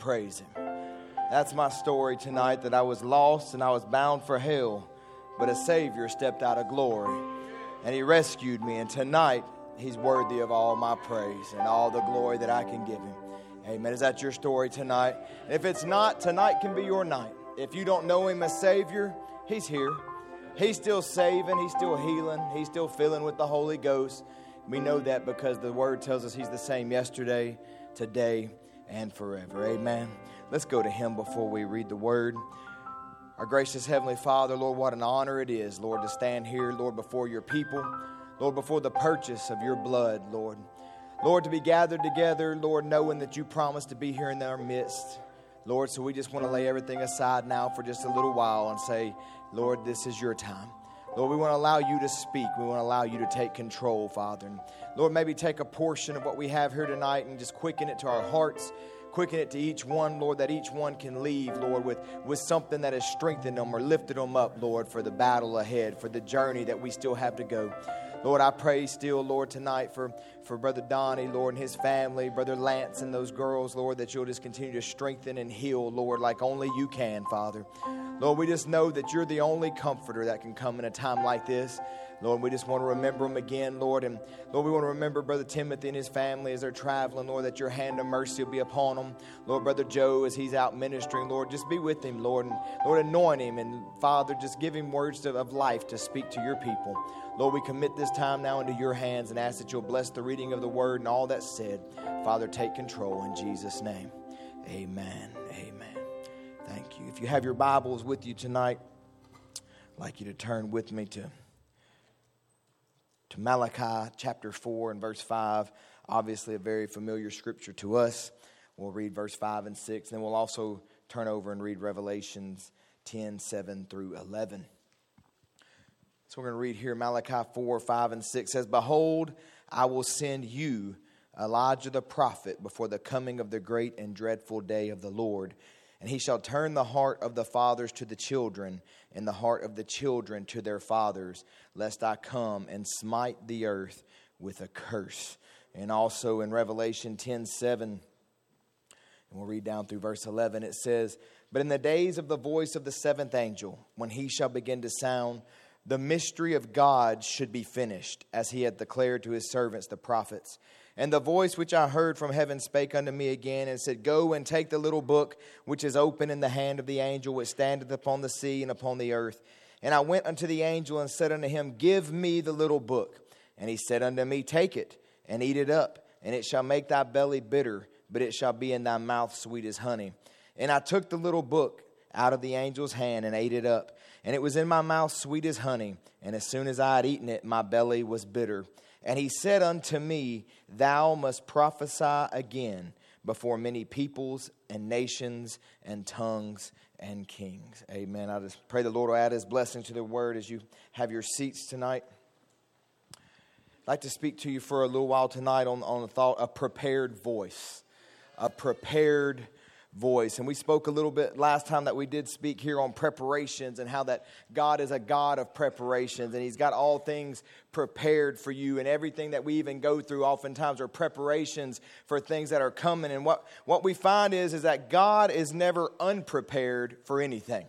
praise Him. That's my story tonight that I was lost and I was bound for hell, but a Savior stepped out of glory and He rescued me. And tonight, He's worthy of all my praise and all the glory that I can give Him. Amen. Is that your story tonight? If it's not, tonight can be your night. If you don't know Him as Savior, He's here. He's still saving, He's still healing, He's still filling with the Holy Ghost. We know that because the Word tells us He's the same yesterday, today, and forever. Amen. Let's go to Him before we read the Word. Our gracious Heavenly Father, Lord, what an honor it is, Lord, to stand here, Lord, before your people, Lord, before the purchase of your blood, Lord. Lord, to be gathered together, Lord, knowing that you promised to be here in our midst. Lord, so we just want to lay everything aside now for just a little while and say, Lord, this is your time. Lord, we want to allow you to speak. We want to allow you to take control, Father. Lord, maybe take a portion of what we have here tonight and just quicken it to our hearts. Quicken it to each one, Lord, that each one can leave, Lord, with, with something that has strengthened them or lifted them up, Lord, for the battle ahead, for the journey that we still have to go. Lord, I pray still, Lord, tonight for, for Brother Donnie, Lord, and his family, Brother Lance and those girls, Lord, that you'll just continue to strengthen and heal, Lord, like only you can, Father. Lord, we just know that you're the only comforter that can come in a time like this. Lord, we just want to remember them again, Lord. And Lord, we want to remember Brother Timothy and his family as they're traveling, Lord, that your hand of mercy will be upon them. Lord, Brother Joe, as he's out ministering, Lord, just be with him, Lord. And Lord, anoint him. And Father, just give him words of life to speak to your people. Lord, we commit this time now into your hands and ask that you'll bless the reading of the word and all that's said. Father, take control in Jesus' name. Amen. Amen. Thank you. If you have your Bibles with you tonight, I'd like you to turn with me to, to Malachi chapter 4 and verse 5. Obviously, a very familiar scripture to us. We'll read verse 5 and 6, and then we'll also turn over and read Revelations 10 7 through 11. So we're going to read here Malachi 4, 5, and 6 says, Behold, I will send you Elijah the prophet before the coming of the great and dreadful day of the Lord. And he shall turn the heart of the fathers to the children, and the heart of the children to their fathers, lest I come and smite the earth with a curse. And also in Revelation 10 7, and we'll read down through verse 11, it says, But in the days of the voice of the seventh angel, when he shall begin to sound, the mystery of God should be finished, as he had declared to his servants, the prophets. And the voice which I heard from heaven spake unto me again and said, Go and take the little book which is open in the hand of the angel which standeth upon the sea and upon the earth. And I went unto the angel and said unto him, Give me the little book. And he said unto me, Take it and eat it up, and it shall make thy belly bitter, but it shall be in thy mouth sweet as honey. And I took the little book out of the angel's hand and ate it up and it was in my mouth sweet as honey. And as soon as I had eaten it, my belly was bitter. And he said unto me, Thou must prophesy again before many peoples and nations and tongues and kings. Amen. I just pray the Lord will add his blessing to the word as you have your seats tonight. I'd like to speak to you for a little while tonight on, on the thought of prepared voice. A prepared voice. And we spoke a little bit last time that we did speak here on preparations and how that God is a God of preparations and He's got all things prepared for you. And everything that we even go through oftentimes are preparations for things that are coming. And what, what we find is, is that God is never unprepared for anything.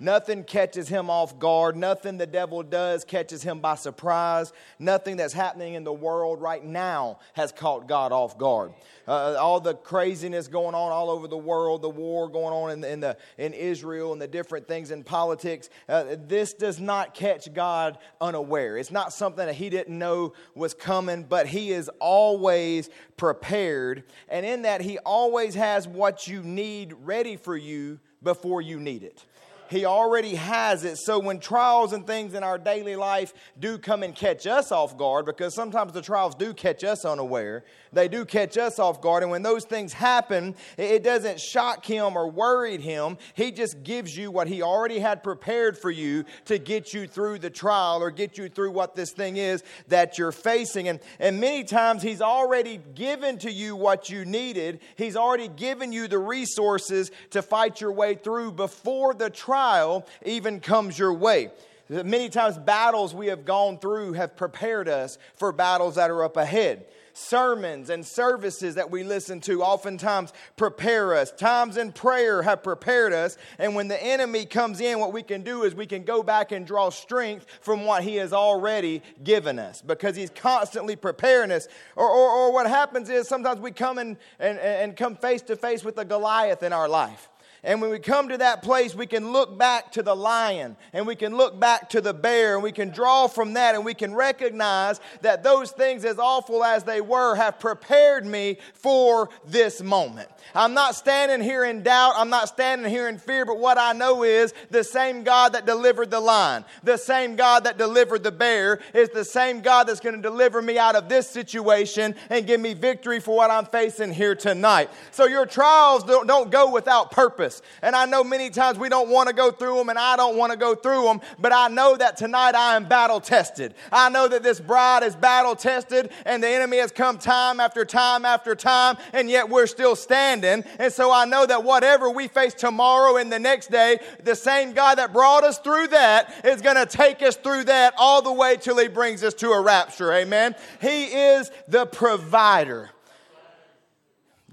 Nothing catches him off guard. Nothing the devil does catches him by surprise. Nothing that's happening in the world right now has caught God off guard. Uh, all the craziness going on all over the world, the war going on in, in, the, in Israel, and the different things in politics, uh, this does not catch God unaware. It's not something that he didn't know was coming, but he is always prepared. And in that, he always has what you need ready for you before you need it. He already has it. So when trials and things in our daily life do come and catch us off guard, because sometimes the trials do catch us unaware, they do catch us off guard. And when those things happen, it doesn't shock him or worry him. He just gives you what he already had prepared for you to get you through the trial or get you through what this thing is that you're facing. And, and many times he's already given to you what you needed, he's already given you the resources to fight your way through before the trial trial even comes your way. Many times, battles we have gone through have prepared us for battles that are up ahead sermons and services that we listen to oftentimes prepare us. Times in prayer have prepared us. And when the enemy comes in, what we can do is we can go back and draw strength from what he has already given us because he's constantly preparing us. Or, or, or what happens is sometimes we come in and, and come face to face with a Goliath in our life. And when we come to that place, we can look back to the lion and we can look back to the bear and we can draw from that and we can recognize that those things, as awful as they were, have prepared me for this moment. I'm not standing here in doubt. I'm not standing here in fear, but what I know is the same God that delivered the lion, the same God that delivered the bear, is the same God that's going to deliver me out of this situation and give me victory for what I'm facing here tonight. So your trials don't, don't go without purpose. And I know many times we don't want to go through them, and I don't want to go through them, but I know that tonight I am battle tested. I know that this bride is battle tested, and the enemy has come time after time after time, and yet we're still standing. And so I know that whatever we face tomorrow and the next day, the same God that brought us through that is going to take us through that all the way till He brings us to a rapture. Amen. He is the provider.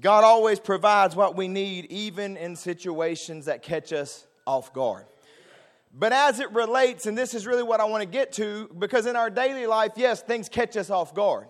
God always provides what we need, even in situations that catch us off guard. But as it relates, and this is really what I want to get to, because in our daily life, yes, things catch us off guard.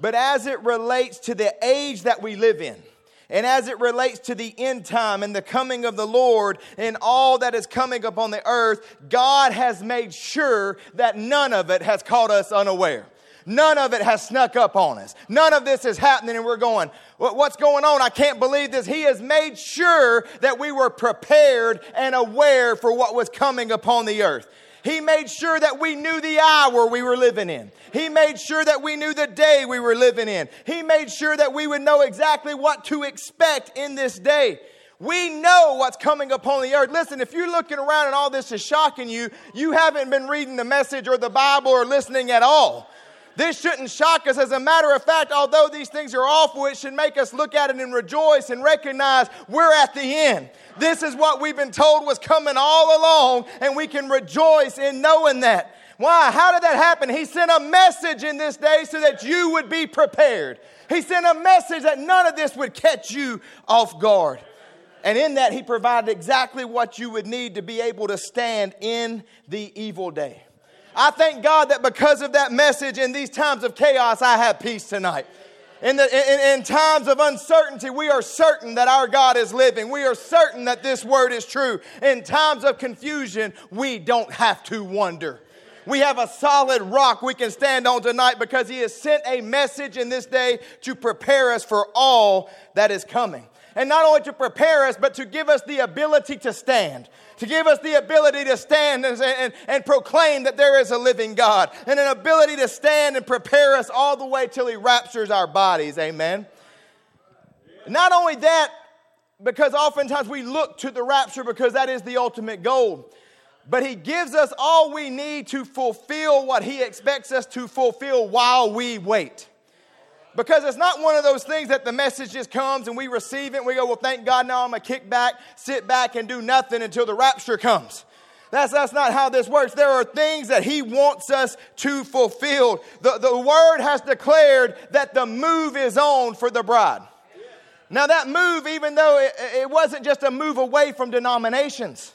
But as it relates to the age that we live in, and as it relates to the end time and the coming of the Lord and all that is coming upon the earth, God has made sure that none of it has caught us unaware. None of it has snuck up on us. None of this is happening, and we're going, What's going on? I can't believe this. He has made sure that we were prepared and aware for what was coming upon the earth. He made sure that we knew the hour we were living in. He made sure that we knew the day we were living in. He made sure that we would know exactly what to expect in this day. We know what's coming upon the earth. Listen, if you're looking around and all this is shocking you, you haven't been reading the message or the Bible or listening at all. This shouldn't shock us. As a matter of fact, although these things are awful, it should make us look at it and rejoice and recognize we're at the end. This is what we've been told was coming all along, and we can rejoice in knowing that. Why? How did that happen? He sent a message in this day so that you would be prepared. He sent a message that none of this would catch you off guard. And in that, He provided exactly what you would need to be able to stand in the evil day. I thank God that because of that message in these times of chaos, I have peace tonight. In, the, in, in, times of uncertainty, we are certain that our God is living. We are certain that this word is true. In times of confusion, we don't have to wonder. We have a solid rock we can stand on tonight because He has sent a message in this day to prepare us for all that is coming. And not only to prepare us, but to give us the ability to stand to give us the ability to stand and, and, and, proclaim that there is a living God, and an ability to stand and prepare us all the way till He raptures our bodies. Amen. Not only that, because oftentimes we look to the rapture because that is the ultimate goal. But he gives us all we need to fulfill what he expects us to fulfill while we wait. Because it's not one of those things that the message just comes and we receive it and we go, well, thank God, now I'm going to kick back, sit back, and do nothing until the rapture comes. That's, that's not how this works. There are things that He wants us to fulfill. The, the Word has declared that the move is on for the bride. Now, that move, even though it, it wasn't just a move away from denominations,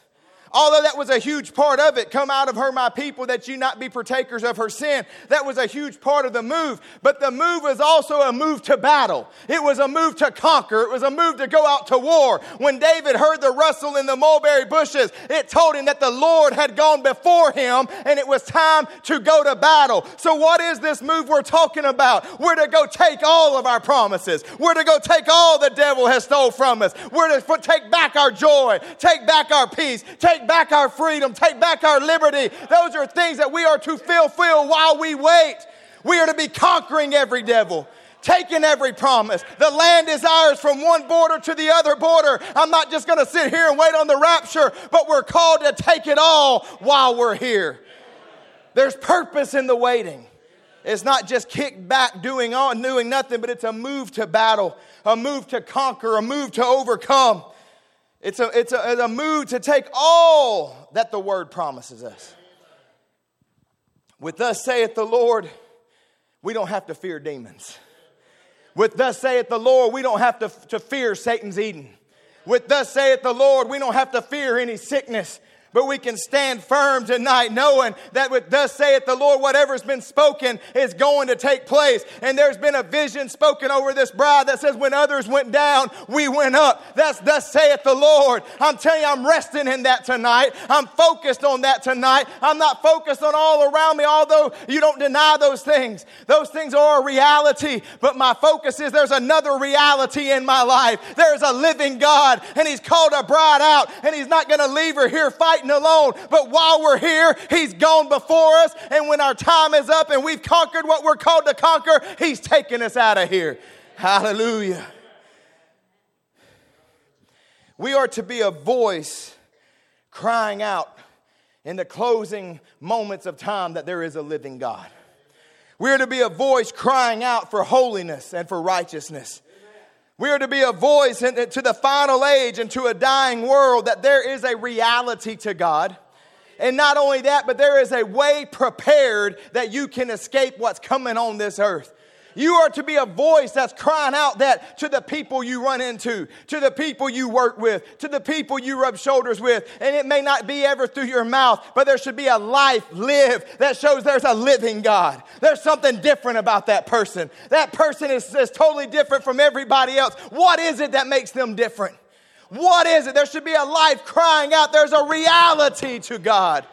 Although that was a huge part of it, come out of her, my people, that you not be partakers of her sin. That was a huge part of the move. But the move was also a move to battle. It was a move to conquer. It was a move to go out to war. When David heard the rustle in the mulberry bushes, it told him that the Lord had gone before him and it was time to go to battle. So, what is this move we're talking about? We're to go take all of our promises. We're to go take all the devil has stole from us. We're to take back our joy, take back our peace, take take back our freedom, take back our liberty. Those are things that we are to fulfill while we wait. We are to be conquering every devil taking every promise. The land is ours from one border to the other border. I'm not just going to sit here and wait on the rapture, but we're called to take it all while we're here. There's purpose in the waiting. It's not just kick back doing on doing nothing, but it's a move to battle, a move to conquer, a move to overcome. It's a, it's, a, it's a mood to take all that the word promises us. With thus saith the Lord, we don't have to fear demons. With thus saith the Lord, we don't have to, to fear Satan's Eden. With thus saith the Lord, we don't have to fear any sickness but we can stand firm tonight knowing that with thus saith the Lord, whatever's been spoken is going to take place. And there's been a vision spoken over this bride that says, when others went down, we went up. That's thus saith the Lord. I'm telling you, I'm resting in that tonight. I'm focused on that tonight. I'm not focused on all around me, although you don't deny those things. Those things are a reality, but my focus is there's another reality in my life. There's a living God, and He's called a bride out, and He's not going to leave her here fighting alone. But while we're here, He's gone before us. And when our time is up and we've conquered what we're called to conquer, He's taking us out of here. Hallelujah. We are to be a voice crying out in the closing moments of time that there is a living God. We're to be a voice crying out for holiness and for righteousness. We are to be a voice to the final age and to a dying world that there is a reality to God. And not only that, but there is a way prepared that you can escape what's coming on this earth. You are to be a voice that's crying out that to the people you run into, to the people you work with, to the people you rub shoulders with. And it may not be ever through your mouth, but there should be a life lived that shows there's a living God. There's something different about that person. That person is, is totally different from everybody else. What is it that makes them different? What is it? There should be a life crying out. There's a reality to God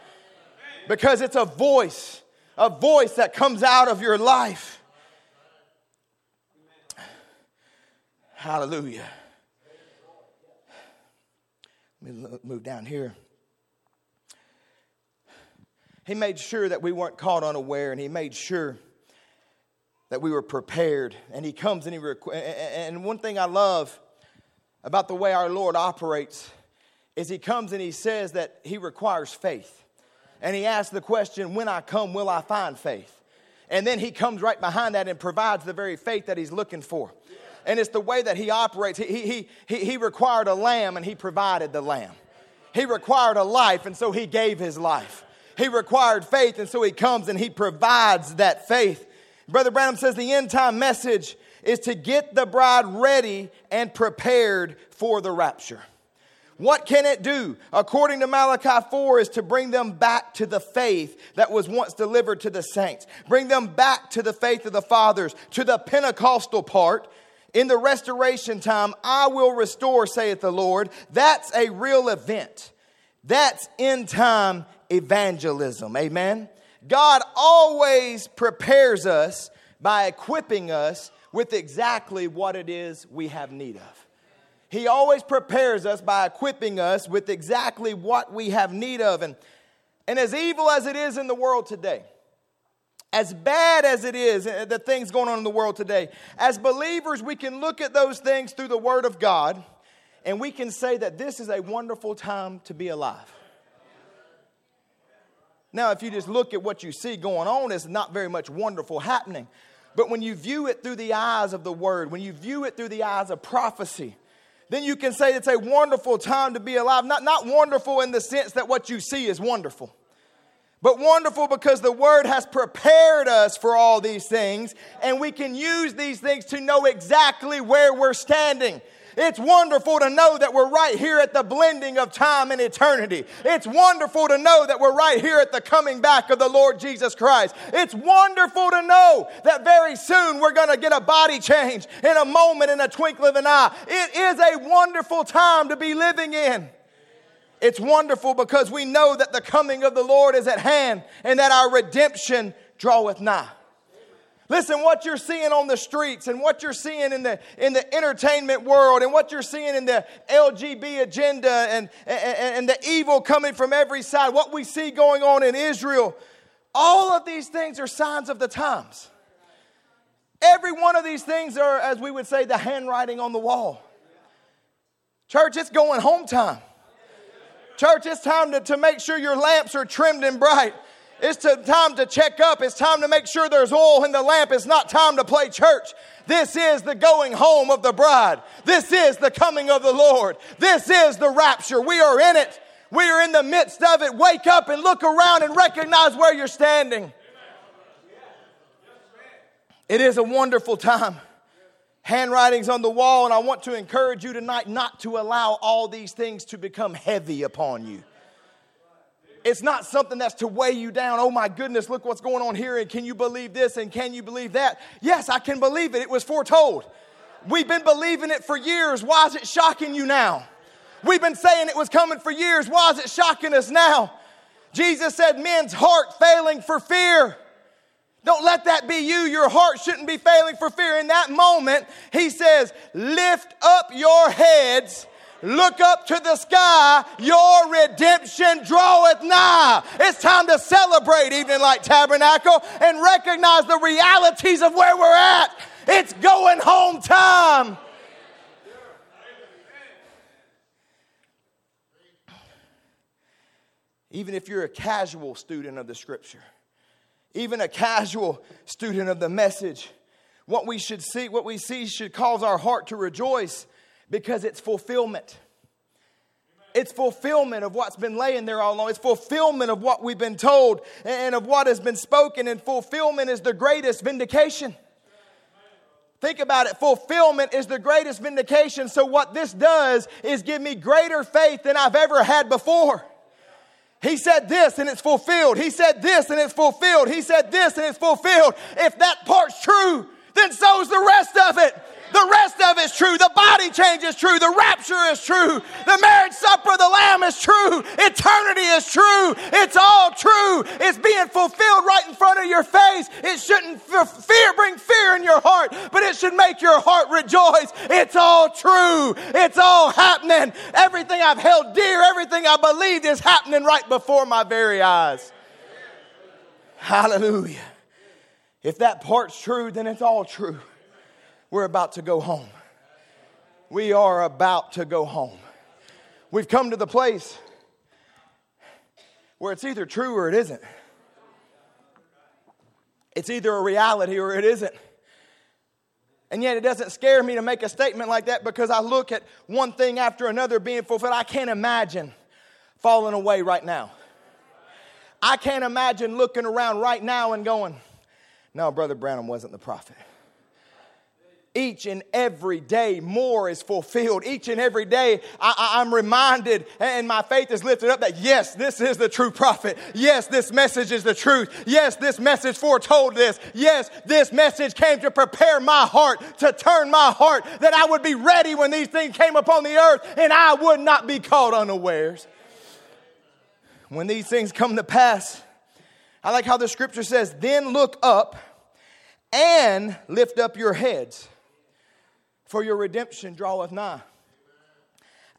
because it's a voice, a voice that comes out of your life. Hallelujah. Let me move down here. He made sure that we weren't caught unaware, and he made sure that we were prepared. And he comes and he requ- and one thing I love about the way our Lord operates is he comes and he says that he requires faith. And he asks the question, when I come, will I find faith? And then he comes right behind that and provides the very faith that he's looking for and it's the way that he operates. He, he, he, he required a lamb and he provided the lamb. He required a life and so he gave his life. He required faith and so he comes and he provides that faith. Brother Branham says the end time message is to get the bride ready and prepared for the rapture. What can it do? According to Malachi 4, is to bring them back to the faith that was once delivered to the saints. Bring them back to the faith of the fathers, to the Pentecostal part, in the restoration time, I will restore, saith the Lord. That's a real event. That's end time evangelism. Amen. God always prepares us by equipping us with exactly what it is we have need of. He always prepares us by equipping us with exactly what we have need of. And, and as evil as it is in the world today, as bad as it is, uh, the things going on in the world today, as believers, we can look at those things through the Word of God and we can say that this is a wonderful time to be alive. Now, if you just look at what you see going on, it's not very much wonderful happening. But when you view it through the eyes of the Word, when you view it through the eyes of prophecy, then you can say it's a wonderful time to be alive. Not, not wonderful in the sense that what you see is wonderful but wonderful because the Word has prepared us for all these things, and we can use these things to know exactly where we're standing. It's wonderful to know that we're right here at the blending of time and eternity. It's wonderful to know that we're right here at the coming back of the Lord Jesus Christ. It's wonderful to know that very soon we're going to get a body change in a moment, in a twinkle of an eye. It is a wonderful time to be living in. It's wonderful because we know that the coming of the Lord is at hand and that our redemption draweth nigh. Listen, what you're seeing on the streets and what you're seeing in the, in the entertainment world and what you're seeing in the LGB agenda and, and, and the evil coming from every side, what we see going on in Israel, all of these things are signs of the times. Every one of these things are, as we would say, the handwriting on the wall. Church, it's going home time. Church, it's time to, to make sure your lamps are trimmed and bright. It's to, time to check up. It's time to make sure there's oil in the lamp. It's not time to play church. This is the going home of the bride. This is the coming of the Lord. This is the rapture. We are in it. We are in the midst of it. Wake up and look around and recognize where you're standing. It is a wonderful time. Handwriting's on the wall, and I want to encourage you tonight not to allow all these things to become heavy upon you. It's not something that's to weigh you down. Oh my goodness, look what's going on here, and can you believe this, and can you believe that? Yes, I can believe it. It was foretold. We've been believing it for years. Why is it shocking you now? We've been saying it was coming for years. Why is it shocking us now? Jesus said, Men's heart failing for fear. Don't let that be you. Your heart shouldn't be failing for fear. In that moment, he says, Lift up your heads. Look up to the sky, your redemption draweth nigh. It's time to celebrate Evening Light Tabernacle and recognize the realities of where we're at. It's going home time. Even if you're a casual student of the scripture, even a casual student of the message, what we should see, what we see should cause our heart to rejoice because it's fulfillment. It's fulfillment of what's been laying there all along. It's fulfillment of what we've been told and of what has been spoken. And fulfillment is the greatest vindication. Think about it. Fulfillment is the greatest vindication. So, what this does is give me greater faith than I've ever had before. He said this and it's fulfilled. He said this and it's fulfilled. He said this and it's fulfilled. If that part's true, then so's the rest of it. The rest of it's true. The body change is true. The rapture is true. The marriage supper of the Lamb is true. Eternity is true. It's all true. It's being fulfilled right in front of your face. It shouldn't fear bring fear in your heart, but it should make your heart rejoice. It's all true. It's all happening. Everything I've held dear, everything I believed is happening right before my very eyes. Hallelujah. If that part's true, then it's all true. We're about to go home. We are about to go home. We've come to the place where it's either true or it isn't. It's either a reality or it isn't. And yet, it doesn't scare me to make a statement like that because I look at one thing after another being fulfilled. I can't imagine falling away right now. I can't imagine looking around right now and going, No, Brother Branham wasn't the prophet each and every day more is fulfilled. Each and every day I, am reminded and my faith is lifted up that yes, this is the true prophet. Yes, this message is the truth. Yes, this message foretold this. Yes, this message came to prepare my heart, to turn my heart, that I would be ready when these things came upon the earth and I would not be caught unawares. When these things come to pass, I like how the scripture says, then look up and lift up your heads for your redemption draweth nigh.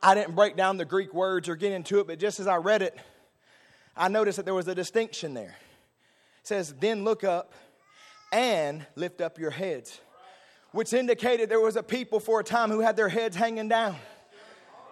I didn't break down the Greek words or get into it, but just as I read it, I noticed that there was a distinction there. It says, Then look up and lift up your heads, which indicated there was a people for a time who had their heads hanging down,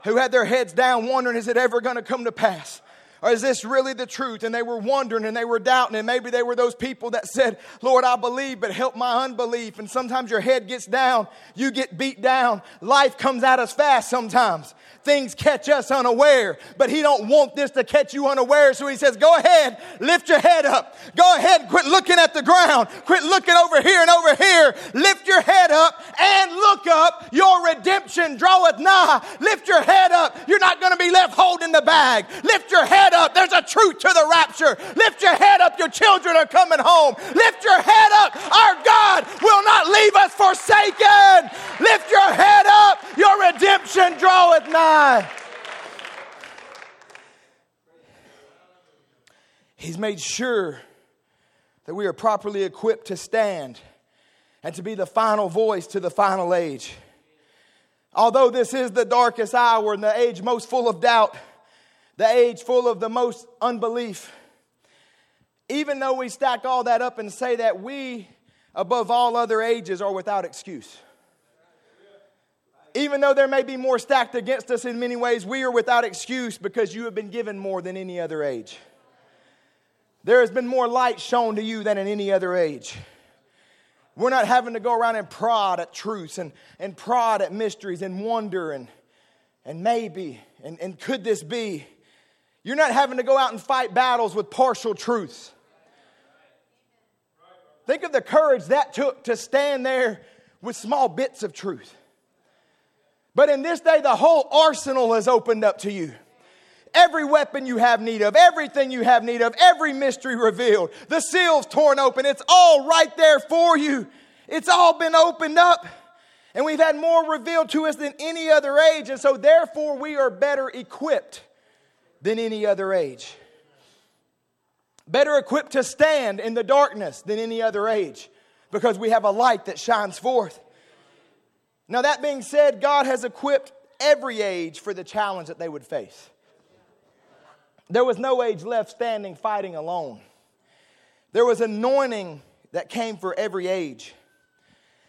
who had their heads down, wondering, Is it ever going to come to pass? Or is this really the truth? And they were wondering and they were doubting. And maybe they were those people that said, Lord, I believe, but help my unbelief. And sometimes your head gets down, you get beat down. Life comes at us fast sometimes things catch us unaware. But he don't want this to catch you unaware. So he says, go ahead, lift your head up. Go ahead, quit looking at the ground. Quit looking over here and over here. Lift your head up and look up. Your redemption draweth nigh. Lift your head up. You're not going to be left holding the bag. Lift your head up. There's a truth to the rapture. Lift your head up. Your children are coming home. Lift your head up. Our God will not leave us forsaken. Lift your head up. Your redemption draweth nigh. He's made sure that we are properly equipped to stand and to be the final voice to the final age. Although this is the darkest hour and the age most full of doubt, the age full of the most unbelief, even though we stack all that up and say that we, above all other ages, are without excuse even though there may be more stacked against us in many ways, we are without excuse because you have been given more than any other age. There has been more light shown to you than in any other age. We're not having to go around and prod at truths and, and prod at mysteries and wonder and, and maybe and, and could this be. You're not having to go out and fight battles with partial truths. Think of the courage that took to stand there with small bits of truth. But in this day, the whole arsenal is opened up to you. Every weapon you have need of, everything you have need of, every mystery revealed, the seals torn open, it's all right there for you. It's all been opened up. And we've had more revealed to us than any other age. And so, therefore, we are better equipped than any other age. Better equipped to stand in the darkness than any other age because we have a light that shines forth. Now, that being said, God has equipped every age for the challenge that they would face. There was no age left standing fighting alone. There was anointing that came for every age.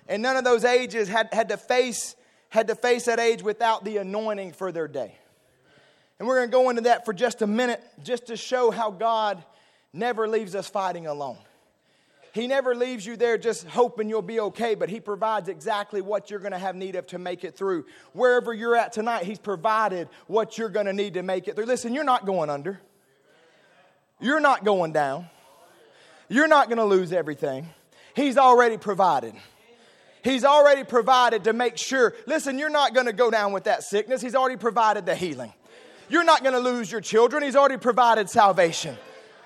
And none of those ages had, had, to face, had to face that age without the anointing for their day. And we're going to go into that for just a minute, just to show how God never leaves us fighting alone. He never leaves you there just hoping you'll be okay, but He provides exactly what you're going to have need of to make it through. Wherever you're at tonight, He's provided what you're going to need to make it through. Listen, you're not going under, you're not going down, you're not going to lose everything. He's already provided. He's already provided to make sure. Listen, you're not going to go down with that sickness. He's already provided the healing. You're not going to lose your children. He's already provided salvation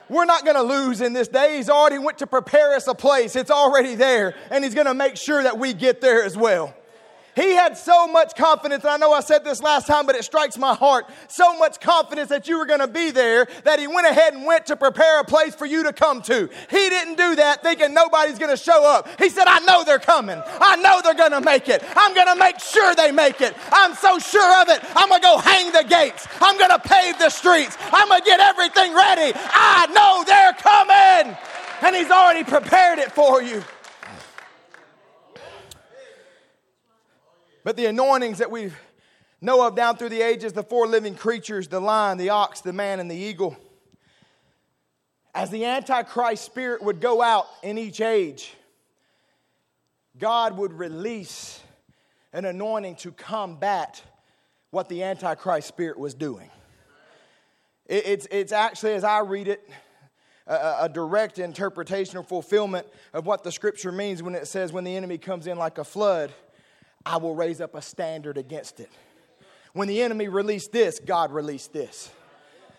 we're not going to lose in this day. He's already went to prepare us a place. It's already there, and he's going to make sure that we get there as well. He had so much confidence, and I know I said this last time, but it strikes my heart. So much confidence that you were going to be there that he went ahead and went to prepare a place for you to come to. He didn't do that thinking nobody's going to show up. He said, I know they're coming. I know they're going to make it. I'm going to make sure they make it. I'm so sure of it. I'm going to go hang the gates. I'm going to pave the streets. I'm going to get everything ready. I know they're coming. And he's already prepared it for you. But the anointings that we know of down through the ages, the four living creatures, the lion, the ox, the man, and the eagle, as the Antichrist spirit would go out in each age, God would release an anointing to combat what the Antichrist spirit was doing. It's, it's actually, as I read it, a, a, direct interpretation or fulfillment of what the scripture means when it says, when the enemy comes in like a flood I will raise up a standard against it. When the enemy released this, God released this.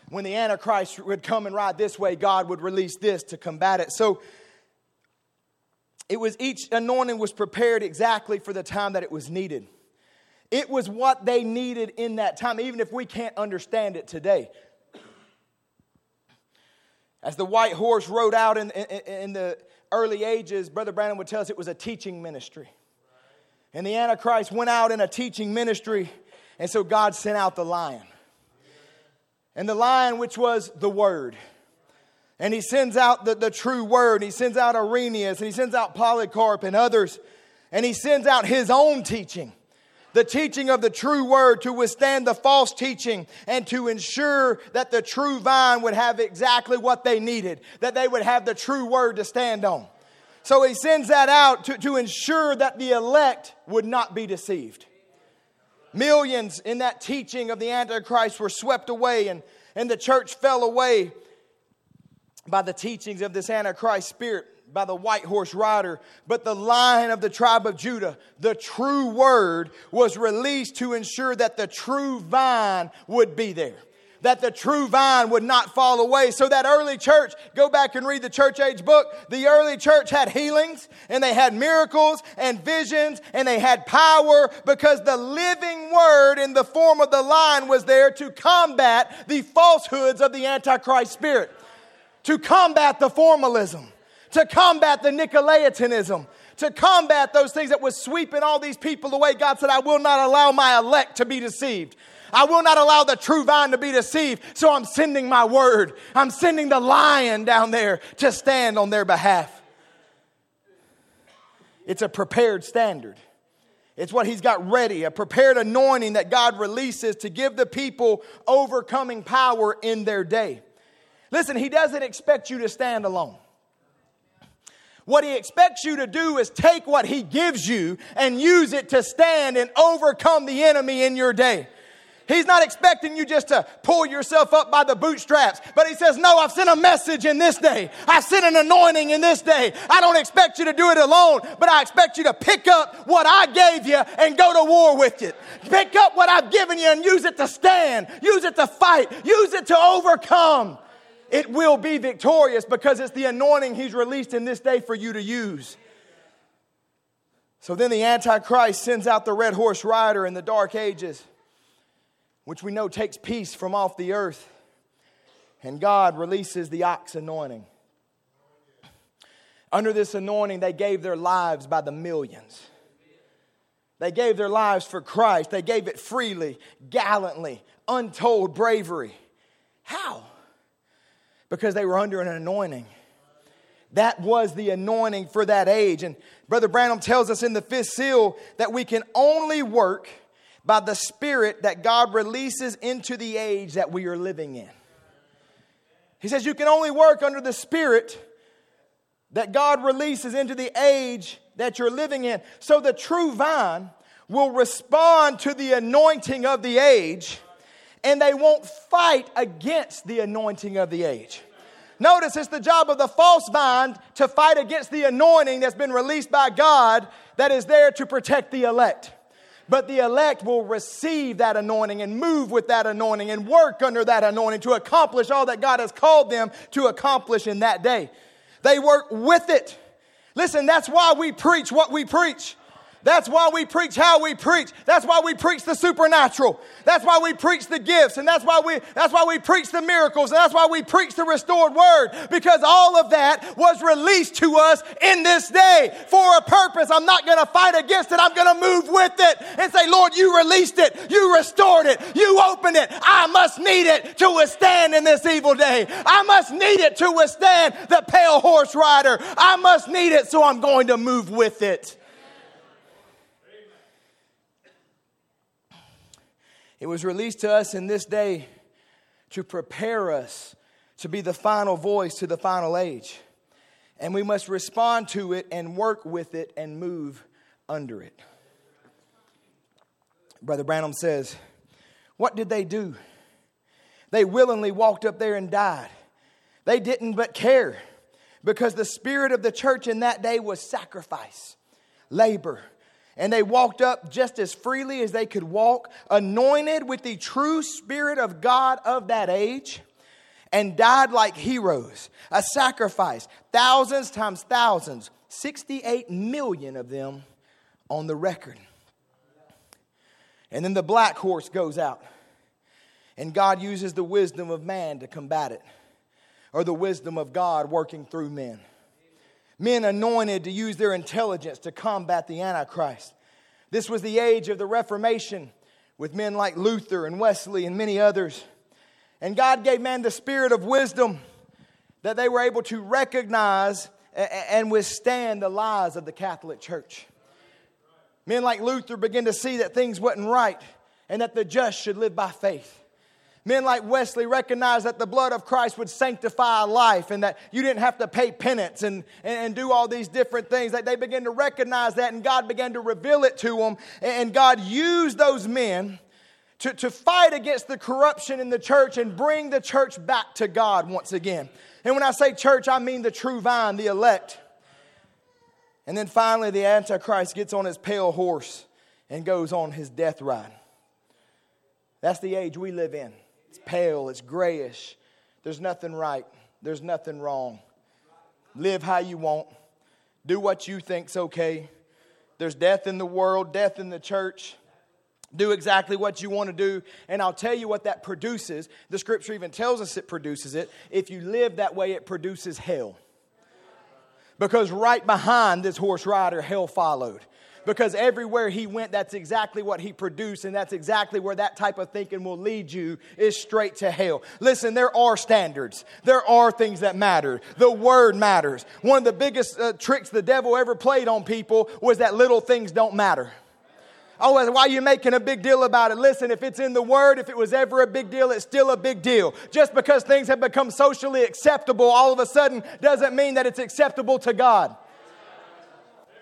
When the Antichrist would come and ride this way, God would release this to combat it. So it was each anointing was prepared exactly for the time that it was needed. It was what they needed in that time, even if we can't understand it today. As the white horse rode out in, in, in the early ages, Brother Branham would tell us it was a teaching ministry. And the Antichrist went out in a teaching ministry, and so God sent out the lion. And the lion, which was the word. And he sends out the, the true word. He sends out Irenaeus, and he sends out Polycarp and others. And he sends out his own teaching the teaching of the true word to withstand the false teaching and to ensure that the true vine would have exactly what they needed, that they would have the true word to stand on. So he sends that out to, to ensure that the elect would not be deceived. Millions in that teaching of the Antichrist were swept away, and, and the church fell away by the teachings of this Antichrist spirit, by the white horse rider. But the lion of the tribe of Judah, the true word, was released to ensure that the true vine would be there that the true vine would not fall away. So that early church, go back and read the church age book. The early church had healings and they had miracles and visions and they had power because the living word in the form of the line was there to combat the falsehoods of the Antichrist spirit, to combat the formalism, to combat the Nicolaitanism, to combat those things that was sweeping all these people away. God said, I will not allow my elect to be deceived. I will not allow the true vine to be deceived. So I'm sending my word. I'm sending the lion down there to stand on their behalf. It's a prepared standard. It's what he's got ready, a prepared anointing that God releases to give the people overcoming power in their day. Listen, he doesn't expect you to stand alone. What he expects you to do is take what he gives you and use it to stand and overcome the enemy in your day. He's not expecting you just to pull yourself up by the bootstraps, but He says, No, I've sent a message in this day. I've sent an anointing in this day. I don't expect you to do it alone, but I expect you to pick up what I gave you and go to war with it. Pick up what I've given you and use it to stand, use it to fight, use it to overcome. It will be victorious because it's the anointing He's released in this day for you to use. So then the Antichrist sends out the red horse rider in the dark ages which we know takes peace from off the earth. And God releases the ox anointing. Under this anointing, they gave their lives by the millions. They gave their lives for Christ. They gave it freely, gallantly, untold bravery. How? Because they were under an anointing. That was the anointing for that age. And Brother Branham tells us in the fifth seal that we can only work by the Spirit that God releases into the age that we are living in. He says you can only work under the Spirit that God releases into the age that you're living in. So the true vine will respond to the anointing of the age and they won't fight against the anointing of the age. Notice it's the job of the false vine to fight against the anointing that's been released by God that is there to protect the elect. But the elect will receive that anointing and move with that anointing and work under that anointing to accomplish all that God has called them to accomplish in that day. They work with it. Listen, that's why we preach what we preach. That's why we preach how we preach. That's why we preach the supernatural. That's why we preach the gifts and that's why we that's why we preach the miracles and that's why we preach the restored word because all of that was released to us in this day for a purpose. I'm not going to fight against it. I'm going to move with it and say, "Lord, you released it. You restored it. You opened it. I must need it to withstand in this evil day. I must need it to withstand the pale horse rider. I must need it so I'm going to move with it." It was released to us in this day to prepare us to be the final voice to the final age. And we must respond to it and work with it and move under it. Brother Branham says, What did they do? They willingly walked up there and died. They didn't but care because the spirit of the church in that day was sacrifice, labor, and they walked up just as freely as they could walk, anointed with the true Spirit of God of that age, and died like heroes, a sacrifice, thousands times thousands, 68 million of them on the record. And then the black horse goes out, and God uses the wisdom of man to combat it, or the wisdom of God working through men men anointed to use their intelligence to combat the Antichrist. This was the age of the Reformation with men like Luther and Wesley and many others. And God gave man the spirit of wisdom that they were able to recognize and withstand the lies of the Catholic Church. Men like Luther began to see that things wasn't right and that the just should live by faith. Men like Wesley recognized that the blood of Christ would sanctify life and that you didn't have to pay penance and, and do all these different things. That they began to recognize that and God began to reveal it to them. And God used those men to, to fight against the corruption in the church and bring the church back to God once again. And when I say church, I mean the true vine, the elect. And then finally, the Antichrist gets on his pale horse and goes on his death ride. That's the age we live in. Pale, it's grayish. There's nothing right, there's nothing wrong. Live how you want, do what you think's okay. There's death in the world, death in the church. Do exactly what you want to do, and I'll tell you what that produces. The scripture even tells us it produces it. If you live that way, it produces hell. Because right behind this horse rider, hell followed because everywhere he went, that's exactly what he produced, and that's exactly where that type of thinking will lead you is straight to hell. Listen, there are standards, there are things that matter. The word matters. One of the biggest uh, tricks the devil ever played on people was that little things don't matter. Oh, why are you making a big deal about it? Listen, if it's in the Word, if it was ever a big deal, it's still a big deal. Just because things have become socially acceptable all of a sudden doesn't mean that it's acceptable to God.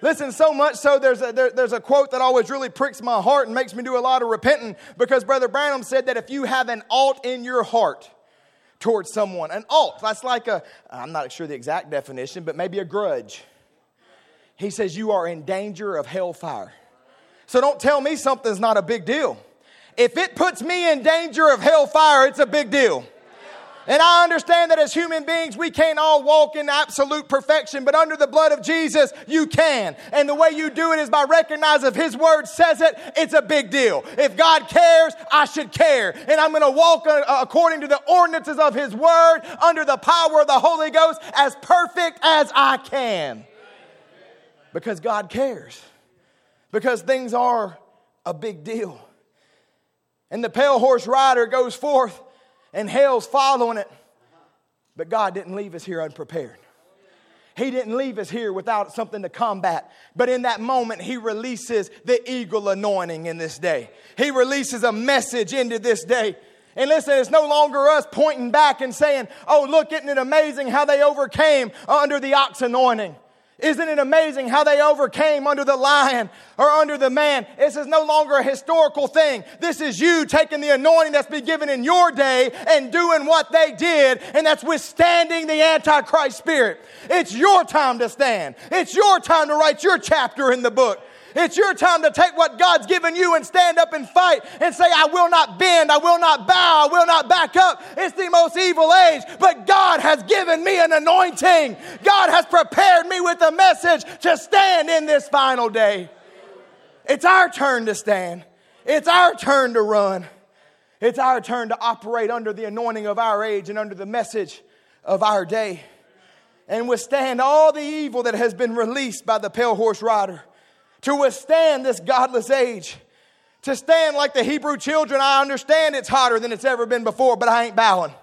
Listen, so much so there's a, there, there's a quote that always really pricks my heart and makes me do a lot of repenting because Brother Branham said that if you have an alt in your heart towards someone, an alt, that's like a, I'm not sure the exact definition, but maybe a grudge. He says you are in danger of hellfire. So don't tell me something's not a big deal. If it puts me in danger of hellfire, it's a big deal. And I understand that as human beings, we can't all walk in absolute perfection, but under the blood of Jesus, you can. And the way you do it is by recognizing if His Word says it, it's a big deal. If God cares, I should care. And I'm going to walk uh, according to the ordinances of His Word under the power of the Holy Ghost as perfect as I can. Because God cares. Because things are a big deal. And the pale horse rider goes forth and hell's following it. But God didn't leave us here unprepared. He didn't leave us here without something to combat. But in that moment, He releases the eagle anointing in this day. He releases a message into this day. And listen, it's no longer us pointing back and saying, oh, look, isn't it amazing how they overcame under the ox anointing? Isn't it amazing how they overcame under the lion or under the man? This is no longer a historical thing. This is you taking the anointing that's been given in your day and doing what they did, and that's withstanding the Antichrist spirit. It's your time to stand. It's your time to write your chapter in the book. It's your time to take what God's given you and stand up and fight and say, I will not bend, I will not bow, I will not back up. It's the most evil age, but God has given me an anointing. God has prepared me with a message to stand in this final day. It's our turn to stand, it's our turn to run. It's our turn to operate under the anointing of our age and under the message of our day and withstand all the evil that has been released by the pale horse rider to withstand this godless age. To stand like the Hebrew children, I understand it's hotter than it's ever been before, but I ain't bowing.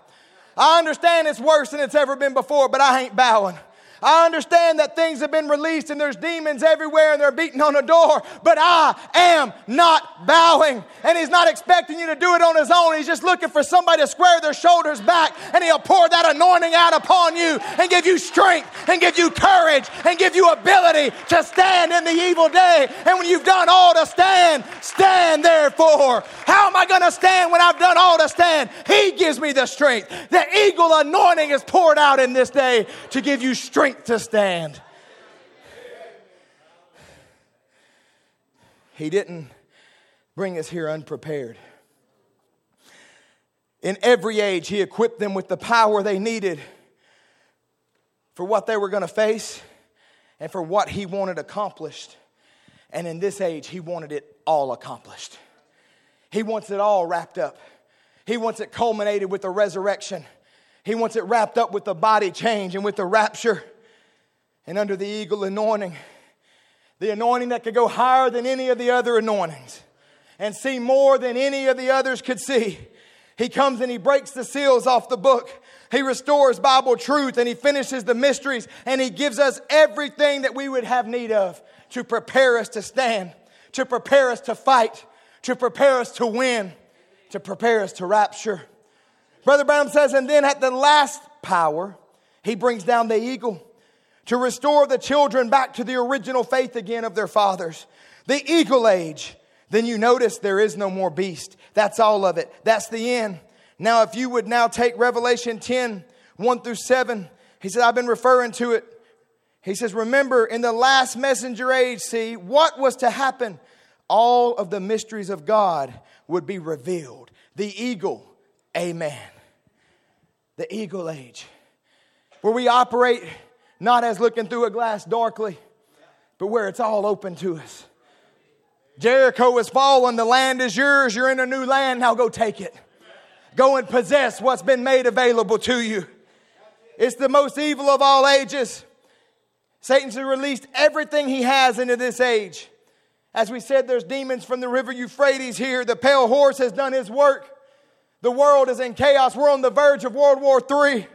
I understand it's worse than it's ever been before, but I ain't bowing. I understand that things have been released and there's demons everywhere and they're beating on the door, but I am not bowing. And He's not expecting you to do it on His own. He's just looking for somebody to square their shoulders back and He'll pour that anointing out upon you and give you strength and give you courage and give you ability to stand in the evil day. And when you've done all to stand, stand therefore. How am I going to stand when I've done all to stand? He gives me the strength. The eagle anointing is poured out in this day to give you strength strength to stand. He didn't bring us here unprepared. In every age, He equipped them with the power they needed for what they were going to face and for what He wanted accomplished. And in this age, He wanted it all accomplished. He wants it all wrapped up. He wants it culminated with the resurrection. He wants it wrapped up with the body change and with the rapture and under the eagle anointing, the anointing that could go higher than any of the other anointings and see more than any of the others could see. He comes and he breaks the seals off the book. He restores Bible truth and he finishes the mysteries and he gives us everything that we would have need of to prepare us to stand, to prepare us to fight, to prepare us to win, to prepare us to rapture. Brother Branham says, and then at the last power, he brings down the eagle to restore the children back to the original faith again of their fathers. The eagle age. Then you notice there is no more beast. That's all of it. That's the end. Now, if you would now take Revelation 10, 1 through 7, he said, I've been referring to it. He says, Remember, in the last messenger age, see, what was to happen? All of the mysteries of God would be revealed. The eagle, amen. The eagle age, where we operate not as looking through a glass darkly, but where it's all open to us. Jericho has fallen, the land is yours, you're in a new land, now go take it. Go and possess what's been made available to you. It's the most evil of all ages. Satan's released everything he has into this age. As we said, there's demons from the river Euphrates here. The pale horse has done his work. The world is in chaos. We're on the verge of World War III.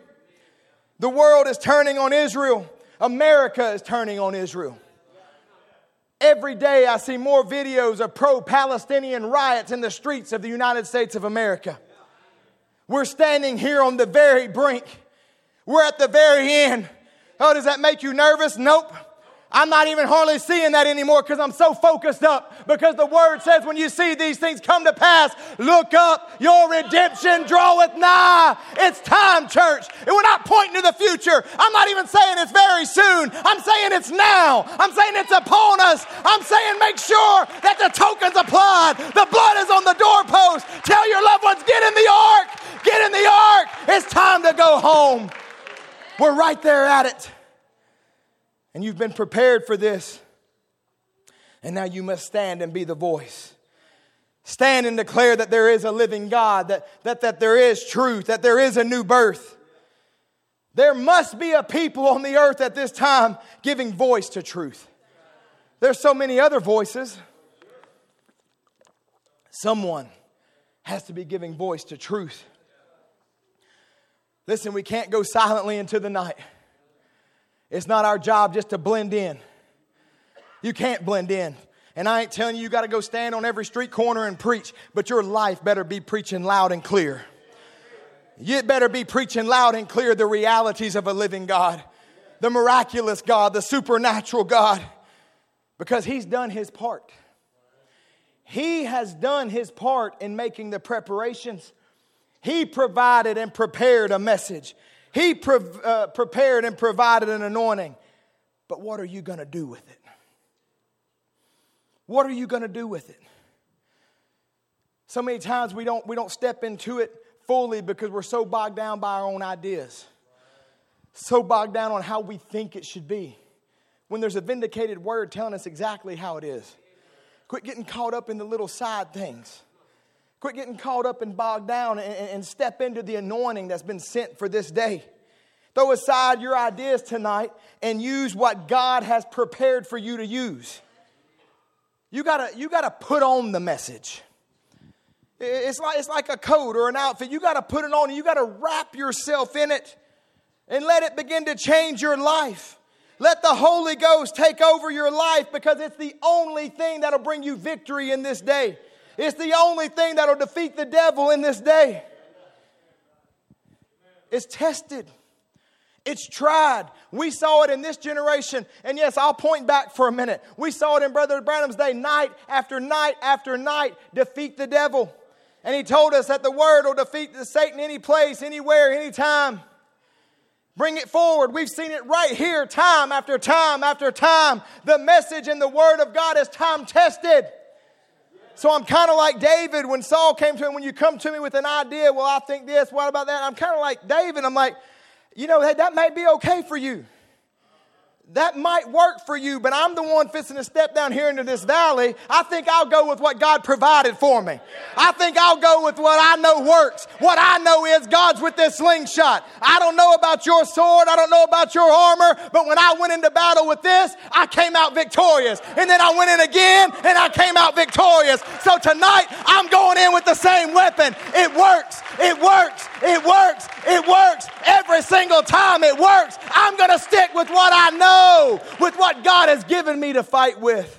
The world is turning on Israel. America is turning on Israel. Every day I see more videos of pro Palestinian riots in the streets of the United States of America. We're standing here on the very brink. We're at the very end. Oh, does that make you nervous? Nope. I'm not even hardly seeing that anymore because I'm so focused up. Because the word says, when you see these things come to pass, look up, your redemption draweth nigh. It's time, church. And we're not pointing to the future. I'm not even saying it's very soon. I'm saying it's now. I'm saying it's upon us. I'm saying make sure that the token's applied. The blood is on the doorpost. Tell your loved ones, get in the ark. Get in the ark. It's time to go home. We're right there at it. And you've been prepared for this. And now you must stand and be the voice. Stand and declare that there is a living God, that, that, that there is truth, that there is a new birth. There must be a people on the earth at this time giving voice to truth. There's so many other voices. Someone has to be giving voice to truth. Listen, we can't go silently into the night. It's not our job just to blend in. You can't blend in. And I ain't telling you you got to go stand on every street corner and preach, but your life better be preaching loud and clear. You better be preaching loud and clear the realities of a living God, the miraculous God, the supernatural God, because He's done His part. He has done His part in making the preparations. He provided and prepared a message. He pre- uh, prepared and provided an anointing. But what are you going to do with it? What are you going to do with it? So many times we don't, we don't step into it fully because we're so bogged down by our own ideas, so bogged down on how we think it should be. When there's a vindicated word telling us exactly how it is. Quit getting caught up in the little side things. Quit getting caught up and bogged down and, and step into the anointing that's been sent for this day. Throw aside your ideas tonight and use what God has prepared for you to use. You gotta, you gotta put on the message. It's like, it's like a coat or an outfit. You gotta put it on and you gotta wrap yourself in it and let it begin to change your life. Let the Holy Ghost take over your life because it's the only thing that'll bring you victory in this day. It's the only thing that'll defeat the devil in this day. It's tested. It's tried. We saw it in this generation. And yes, I'll point back for a minute. We saw it in Brother Branham's day, night after night after night, defeat the devil. And he told us that the word will defeat the Satan any place, anywhere, anytime. Bring it forward. We've seen it right here, time after time after time. The message and the word of God is time tested. So I'm kind of like David when Saul came to him. When you come to me with an idea, well, I think this, what about that? I'm kind of like David. I'm like, you know, hey, that may be okay for you that might work for you, but I'm the one fixing to step down here into this valley. I think I'll go with what God provided for me. I think I'll go with what I know works. What I know is God's with this slingshot. I don't know about your sword. I don't know about your armor, but when I went into battle with this, I came out victorious. And then I went in again and I came out victorious. So tonight, I'm going in with the same weapon. It works. It works. It works. It works. Every single time it works. I'm going to stick with what I know with what God has given me to fight with.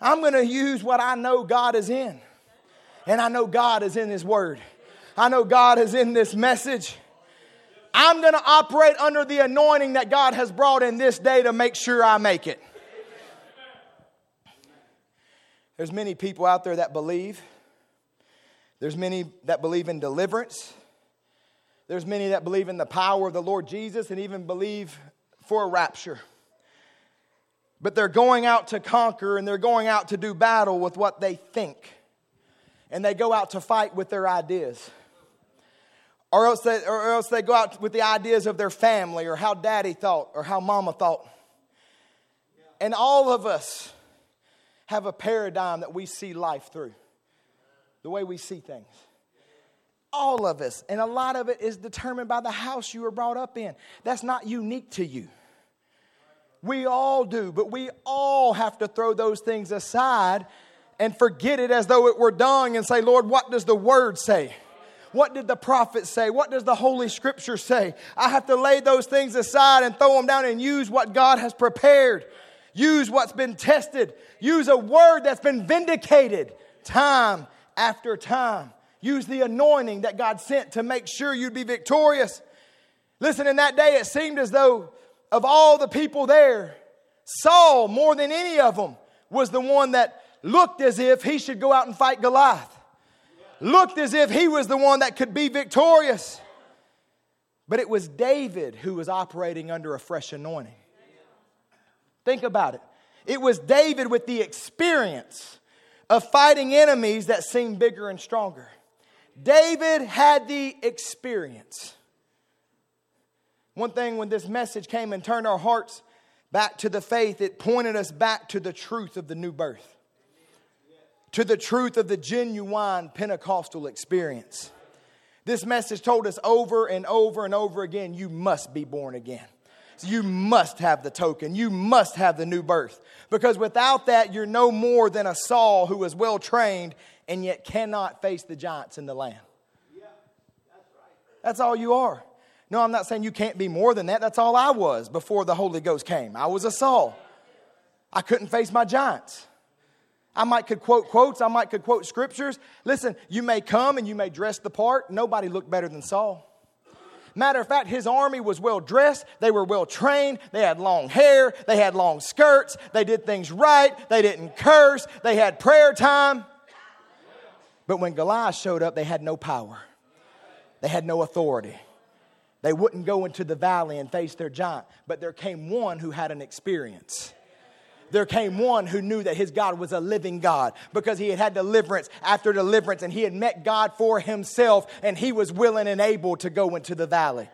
I'm going to use what I know God is in. And I know God is in His Word. I know God is in this message. I'm going to operate under the anointing that God has brought in this day to make sure I make it. There's many people out there that believe. There's many that believe in deliverance. There's many that believe in the power of the Lord Jesus and even believe for a rapture. But they're going out to conquer and they're going out to do battle with what they think. And they go out to fight with their ideas. Or else, they, or else they go out with the ideas of their family or how daddy thought or how mama thought. And all of us have a paradigm that we see life through, the way we see things. All of us. And a lot of it is determined by the house you were brought up in. That's not unique to you. We all do, but we all have to throw those things aside and forget it as though it were dung and say, Lord, what does the word say? What did the prophet say? What does the Holy Scripture say? I have to lay those things aside and throw them down and use what God has prepared. Use what's been tested. Use a word that's been vindicated time after time. Use the anointing that God sent to make sure you'd be victorious. Listen, in that day, it seemed as though of all the people there, Saul, more than any of them, was the one that looked as if he should go out and fight Goliath. Looked as if he was the one that could be victorious. But it was David who was operating under a fresh anointing. Think about it. It was David with the experience of fighting enemies that seemed bigger and stronger. David had the experience. One thing when this message came and turned our hearts back to the faith, it pointed us back to the truth of the new birth, to the truth of the genuine Pentecostal experience. This message told us over and over and over again you must be born again. You must have the token. You must have the new birth. Because without that, you're no more than a Saul who is well trained and yet cannot face the giants in the land. That's all you are. No, I'm not saying you can't be more than that. That's all I was before the Holy Ghost came. I was a Saul. I couldn't face my giants. I might could quote quotes, I might could quote scriptures. Listen, you may come and you may dress the part. Nobody looked better than Saul. Matter of fact, his army was well dressed, they were well trained, they had long hair, they had long skirts, they did things right, they didn't curse, they had prayer time. But when Goliath showed up, they had no power, they had no authority. They wouldn't go into the valley and face their giant, but there came one who had an experience there came one who knew that his God was a living God because he had had deliverance after deliverance and he had met God for himself and he was willing and able to go into the valley.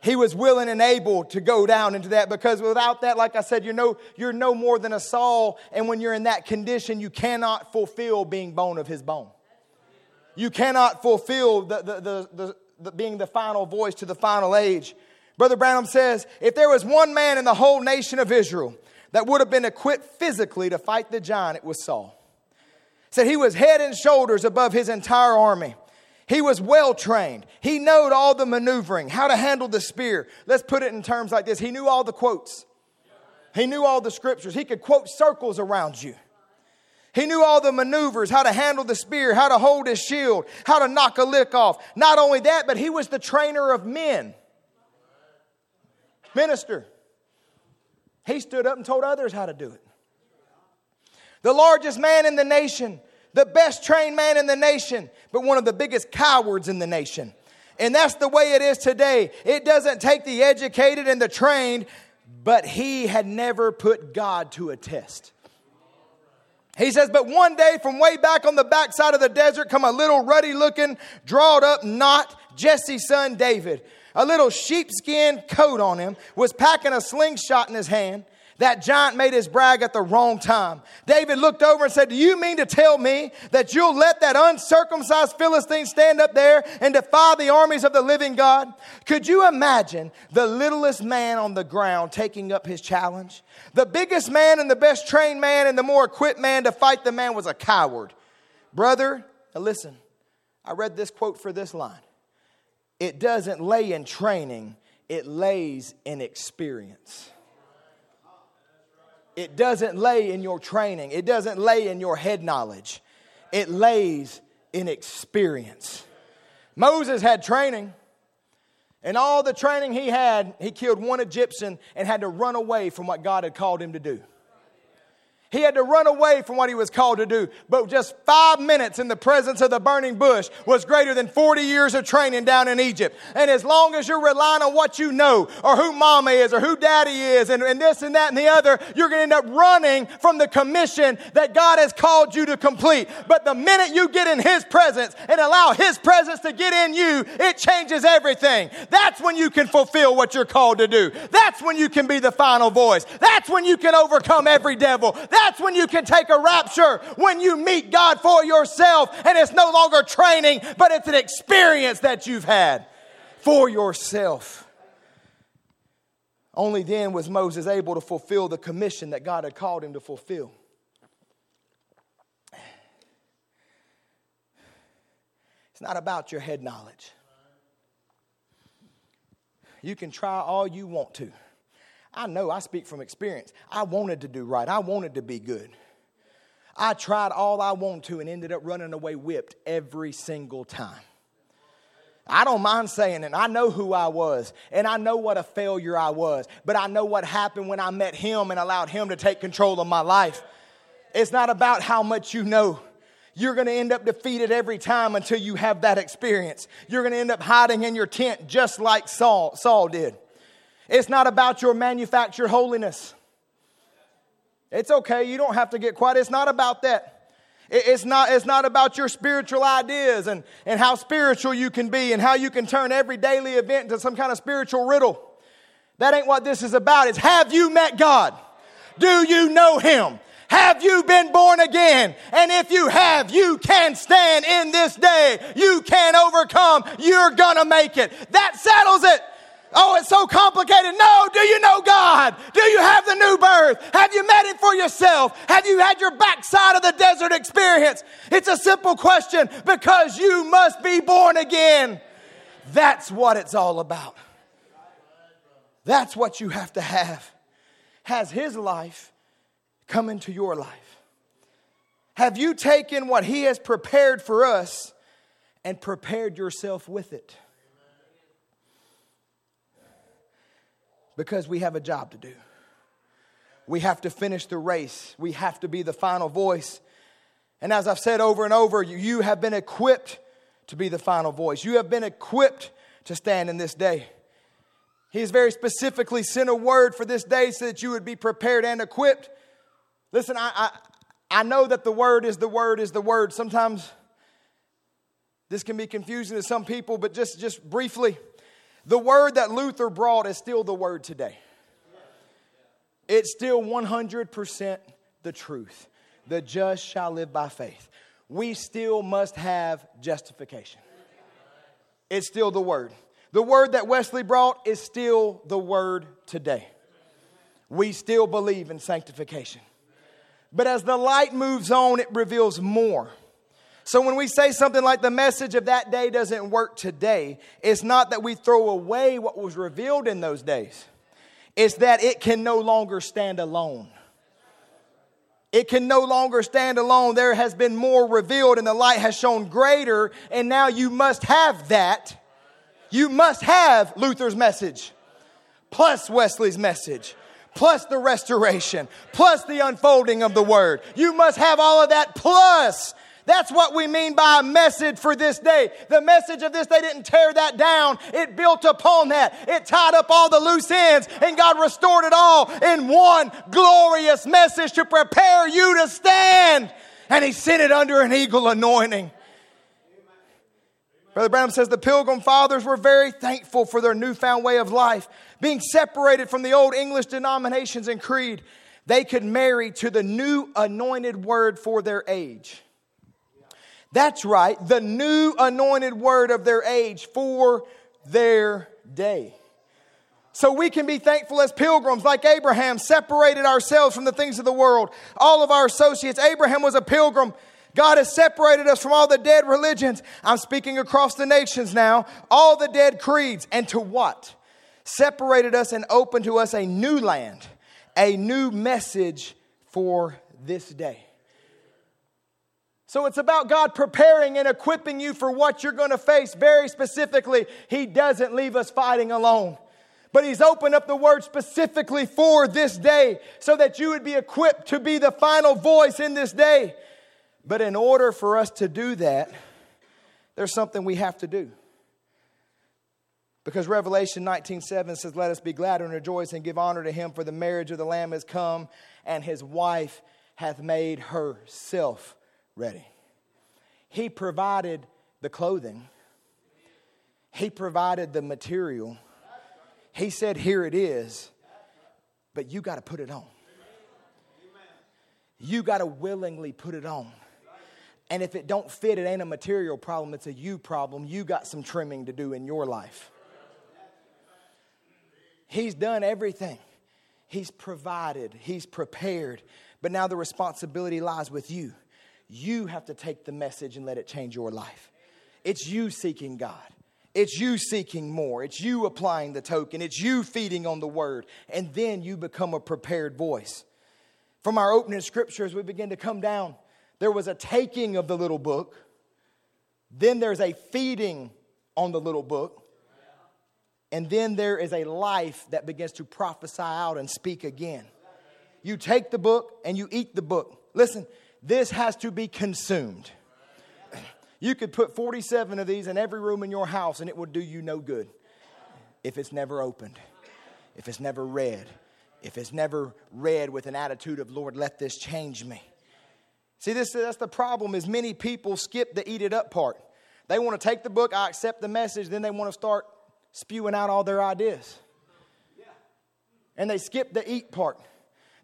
He was willing and able to go down into that because without that, like I said, you're no, you're no more than a Saul. And when you're in that condition, you cannot fulfill being bone of his bone. You cannot fulfill the, the, the, the, the being the final voice to the final age. Brother Branham says, if there was one man in the whole nation of Israel that would have been equipped physically to fight the giant, it was Saul. Said he was head and shoulders above his entire army. He was well trained. He knew all the maneuvering, how to handle the spear. Let's put it in terms like this. He knew all the quotes. He knew all the scriptures. He could quote circles around you. He knew all the maneuvers, how to handle the spear, how to hold his shield, how to knock a lick off. Not only that, but he was the trainer of men. Minister. He stood up and told others how to do it. The largest man in the nation, the best trained man in the nation, but one of the biggest cowards in the nation. And that's the way it is today. It doesn't take the educated and the trained, but he had never put God to a test. He says, But one day from way back on the backside of the desert come a little ruddy looking, drawed up knot, Jesse's son David a little sheepskin coat on him, was packing a slingshot in his hand. That giant made his brag at the wrong time. David looked over and said, Do you mean to tell me that you'll let that uncircumcised Philistine stand up there and defy the armies of the living God? Could you imagine the littlest man on the ground taking up his challenge? The biggest man and the best trained man and the more equipped man to fight the man was a coward. Brother, listen, I read this quote for this line it doesn't lay in training, it lays in experience. It doesn't lay in your training, it doesn't lay in your head knowledge, it lays in experience. Moses had training. And all the training he had, he killed one Egyptian and had to run away from what God had called him to do. He had to run away from what he was called to do. But just five minutes in the presence of the burning bush was greater than 40 years of training down in Egypt. And as long as you're relying on what you know, or who mama is, or who daddy is, and, and this and that and the other, you're going to end up running from the commission that God has called you to complete. But the minute you get in his presence and allow his presence to get in you, it changes everything. That's when you can fulfill what you're called to do. That's when you can be the final voice. That's when you can overcome every devil. That's when you can take a rapture, when you meet God for yourself, and it's no longer training, but it's an experience that you've had for yourself. Only then was Moses able to fulfill the commission that God had called him to fulfill. It's not about your head knowledge. You can try all you want to. I know I speak from experience. I wanted to do right, I wanted to be good. I tried all I wanted to and ended up running away whipped every single time. I don't mind saying it. I know who I was, and I know what a failure I was, but I know what happened when I met Him and allowed Him to take control of my life. It's not about how much you know. You're going to end up defeated every time until you have that experience. You're going to end up hiding in your tent just like Saul, Saul did. It's not about your manufactured holiness. It's okay. You don't have to get quiet. It's not about that. It's not, it's not about your spiritual ideas and, and how spiritual you can be and how you can turn every daily event into some kind of spiritual riddle. That ain't what this is about. It's have you met God? Do you know Him? Have you been born again? And if you have, you can stand in this day. You can overcome. You're gonna make it. That settles it. Oh, it's so complicated. No, do you know God? Do you have the new birth? Have you met Him for yourself? Have you had your backside of the desert experience? It's a simple question because you must be born again. That's what it's all about. That's what you have to have. Has His life come into your life? Have you taken what He has prepared for us and prepared yourself with it? Because we have a job to do. We have to finish the race, we have to be the final voice. And as I've said over and over, you have been equipped to be the final voice. You have been equipped to stand in this day. He has very specifically sent a word for this day so that you would be prepared and equipped. Listen, I, I, I know that the word is the word is the word. Sometimes this can be confusing to some people, but just, just briefly, the word that Luther brought is still the word today. It's still 100% the truth. The just shall live by faith. We still must have justification. It's still the word. The word that Wesley brought is still the word today. We still believe in sanctification. But as the light moves on, it reveals more. So when we say something like the message of that day doesn't work today, it's not that we throw away what was revealed in those days. It's that it can no longer stand alone. It can no longer stand alone. There has been more revealed and the light has shown greater, and now you must have that. You must have Luther's message, plus Wesley's message, plus the restoration, plus the unfolding of the word. You must have all of that, plus that's what we mean by a message for this day. The message of this day didn't tear that down, it built upon that. It tied up all the loose ends, and God restored it all in one glorious message to prepare you to stand. And He sent it under an eagle anointing. Brother Branham says the Pilgrim Fathers were very thankful for their newfound way of life, being separated from the old English denominations and creed. They could marry to the new anointed word for their age. That's right, the new anointed word of their age for their day. So we can be thankful as pilgrims, like Abraham, separated ourselves from the things of the world. All of our associates, Abraham was a pilgrim. God has separated us from all the dead religions. I'm speaking across the nations now, all the dead creeds. And to what? Separated us and opened to us a new land, a new message for this day. So it's about God preparing and equipping you for what you're going to face very specifically. He doesn't leave us fighting alone. But He's opened up the word specifically for this day so that you would be equipped to be the final voice in this day. But in order for us to do that, there's something we have to do. Because Revelation 19:7 says, Let us be glad and rejoice and give honor to him, for the marriage of the Lamb has come, and his wife hath made herself ready. He provided the clothing, He provided the material. He said, Here it is, but you got to put it on. You got to willingly put it on. And if it don't fit, it ain't a material problem, it's a you problem. You got some trimming to do in your life. He's done everything. He's provided, he's prepared, but now the responsibility lies with you. You have to take the message and let it change your life. It's you seeking God. It's you seeking more. It's you applying the token. It's you feeding on the word. And then you become a prepared voice. From our opening scriptures, we begin to come down. There was a taking of the little book, then there's a feeding on the little book. And then there is a life that begins to prophesy out and speak again. You take the book and you eat the book. Listen, this has to be consumed. You could put 47 of these in every room in your house and it would do you no good if it's never opened, if it's never read, if it's never read with an attitude of, Lord, let this change me. See, this, that's the problem is many people skip the eat it up part. They want to take the book, I accept the message, then they want to start spewing out all their ideas. And they skip the eat part.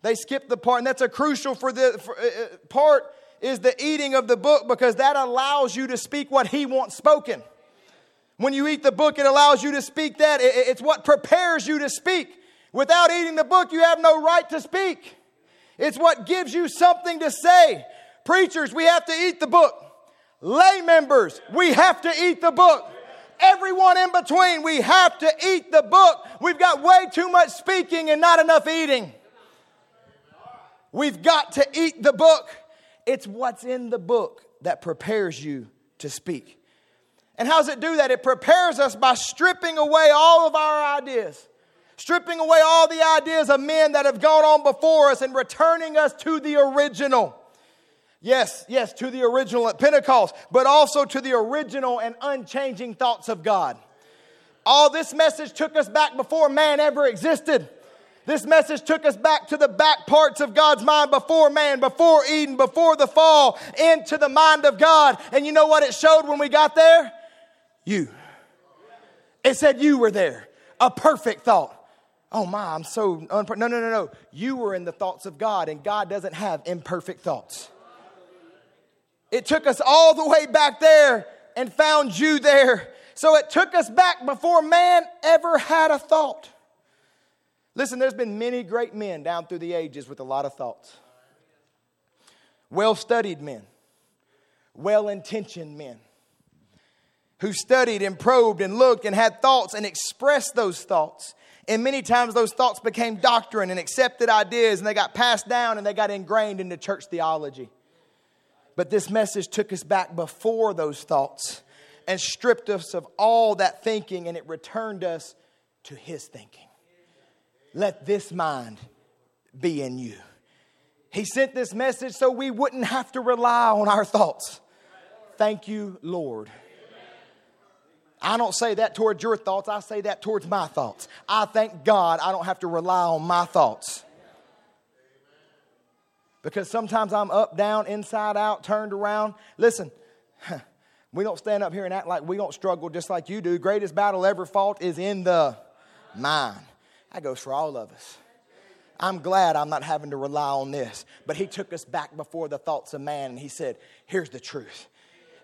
They skip the part, and that's a crucial for the for, uh, uh, part is the eating of the book because that allows you to speak what he wants spoken. When you eat the book, it allows you to speak that. It's what prepares you to speak. Without eating the book, you have no right to speak. It's what gives you something to say. Preachers, we have to eat the book. Lay members, we have to eat the book. Everyone in between, we have to eat the book. We've got way too much speaking and not enough eating. We've got to eat the book. It's what's in the book that prepares you to speak. And how does it do that? It prepares us by stripping away all of our ideas, stripping away all the ideas of men that have gone on before us and returning us to the original. Yes, yes, to the original at Pentecost, but also to the original and unchanging thoughts of God. All this message took us back before man ever existed. This message took us back to the back parts of God's mind before man, before Eden, before the fall, into the mind of God. And you know what it showed when we got there? You. It said you were there. A perfect thought. Oh my, I'm so unper- no, no, no, no. You were in the thoughts of God, and God doesn't have imperfect thoughts. It took us all the way back there and found you there. So it took us back before man ever had a thought. Listen, there's been many great men down through the ages with a lot of thoughts. Well studied men, well intentioned men who studied and probed and looked and had thoughts and expressed those thoughts. And many times those thoughts became doctrine and accepted ideas and they got passed down and they got ingrained into church theology. But this message took us back before those thoughts and stripped us of all that thinking and it returned us to his thinking. Let this mind be in you. He sent this message so we wouldn't have to rely on our thoughts. Thank you, Lord. I don't say that towards your thoughts, I say that towards my thoughts. I thank God I don't have to rely on my thoughts. Because sometimes I'm up, down, inside out, turned around. Listen, we don't stand up here and act like we don't struggle just like you do. Greatest battle ever fought is in the mind. That goes for all of us. I'm glad I'm not having to rely on this. But he took us back before the thoughts of man and he said, Here's the truth.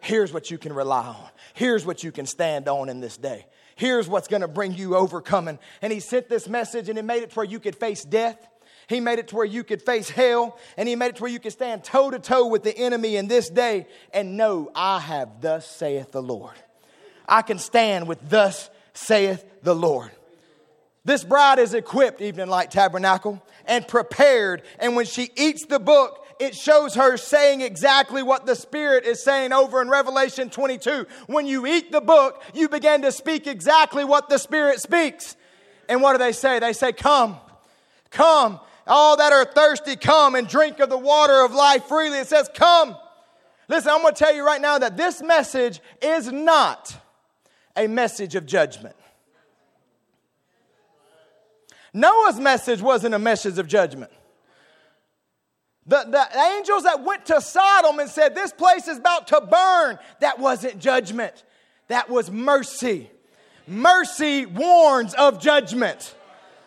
Here's what you can rely on. Here's what you can stand on in this day. Here's what's going to bring you overcoming. And he sent this message and he made it to where you could face death. He made it to where you could face hell. And he made it to where you could stand toe to toe with the enemy in this day and know, I have thus saith the Lord. I can stand with thus saith the Lord. This bride is equipped, Evening Light Tabernacle, and prepared. And when she eats the book, it shows her saying exactly what the Spirit is saying over in Revelation 22. When you eat the book, you begin to speak exactly what the Spirit speaks. And what do they say? They say, Come, come. All that are thirsty, come and drink of the water of life freely. It says, Come. Listen, I'm going to tell you right now that this message is not a message of judgment. Noah's message wasn't a message of judgment. The, the angels that went to Sodom and said, This place is about to burn, that wasn't judgment, that was mercy. Mercy warns of judgment.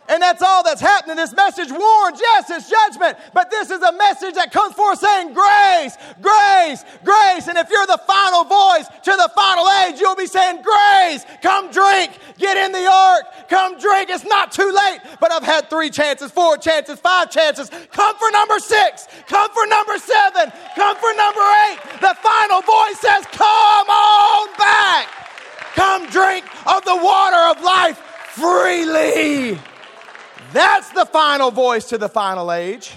And that's all that's happening. This message warns, yes, it's judgment, but this is a message that comes forth saying grace, grace, grace. And if you're the final voice to the final age, you'll be saying grace, come drink, get in the ark, come drink. It's not too late, but I've had three chances, four chances, five chances. Come for number six, come for number seven, come for number eight. The final voice says, come on back. Come drink of the water of life freely. That's the final voice to the final age.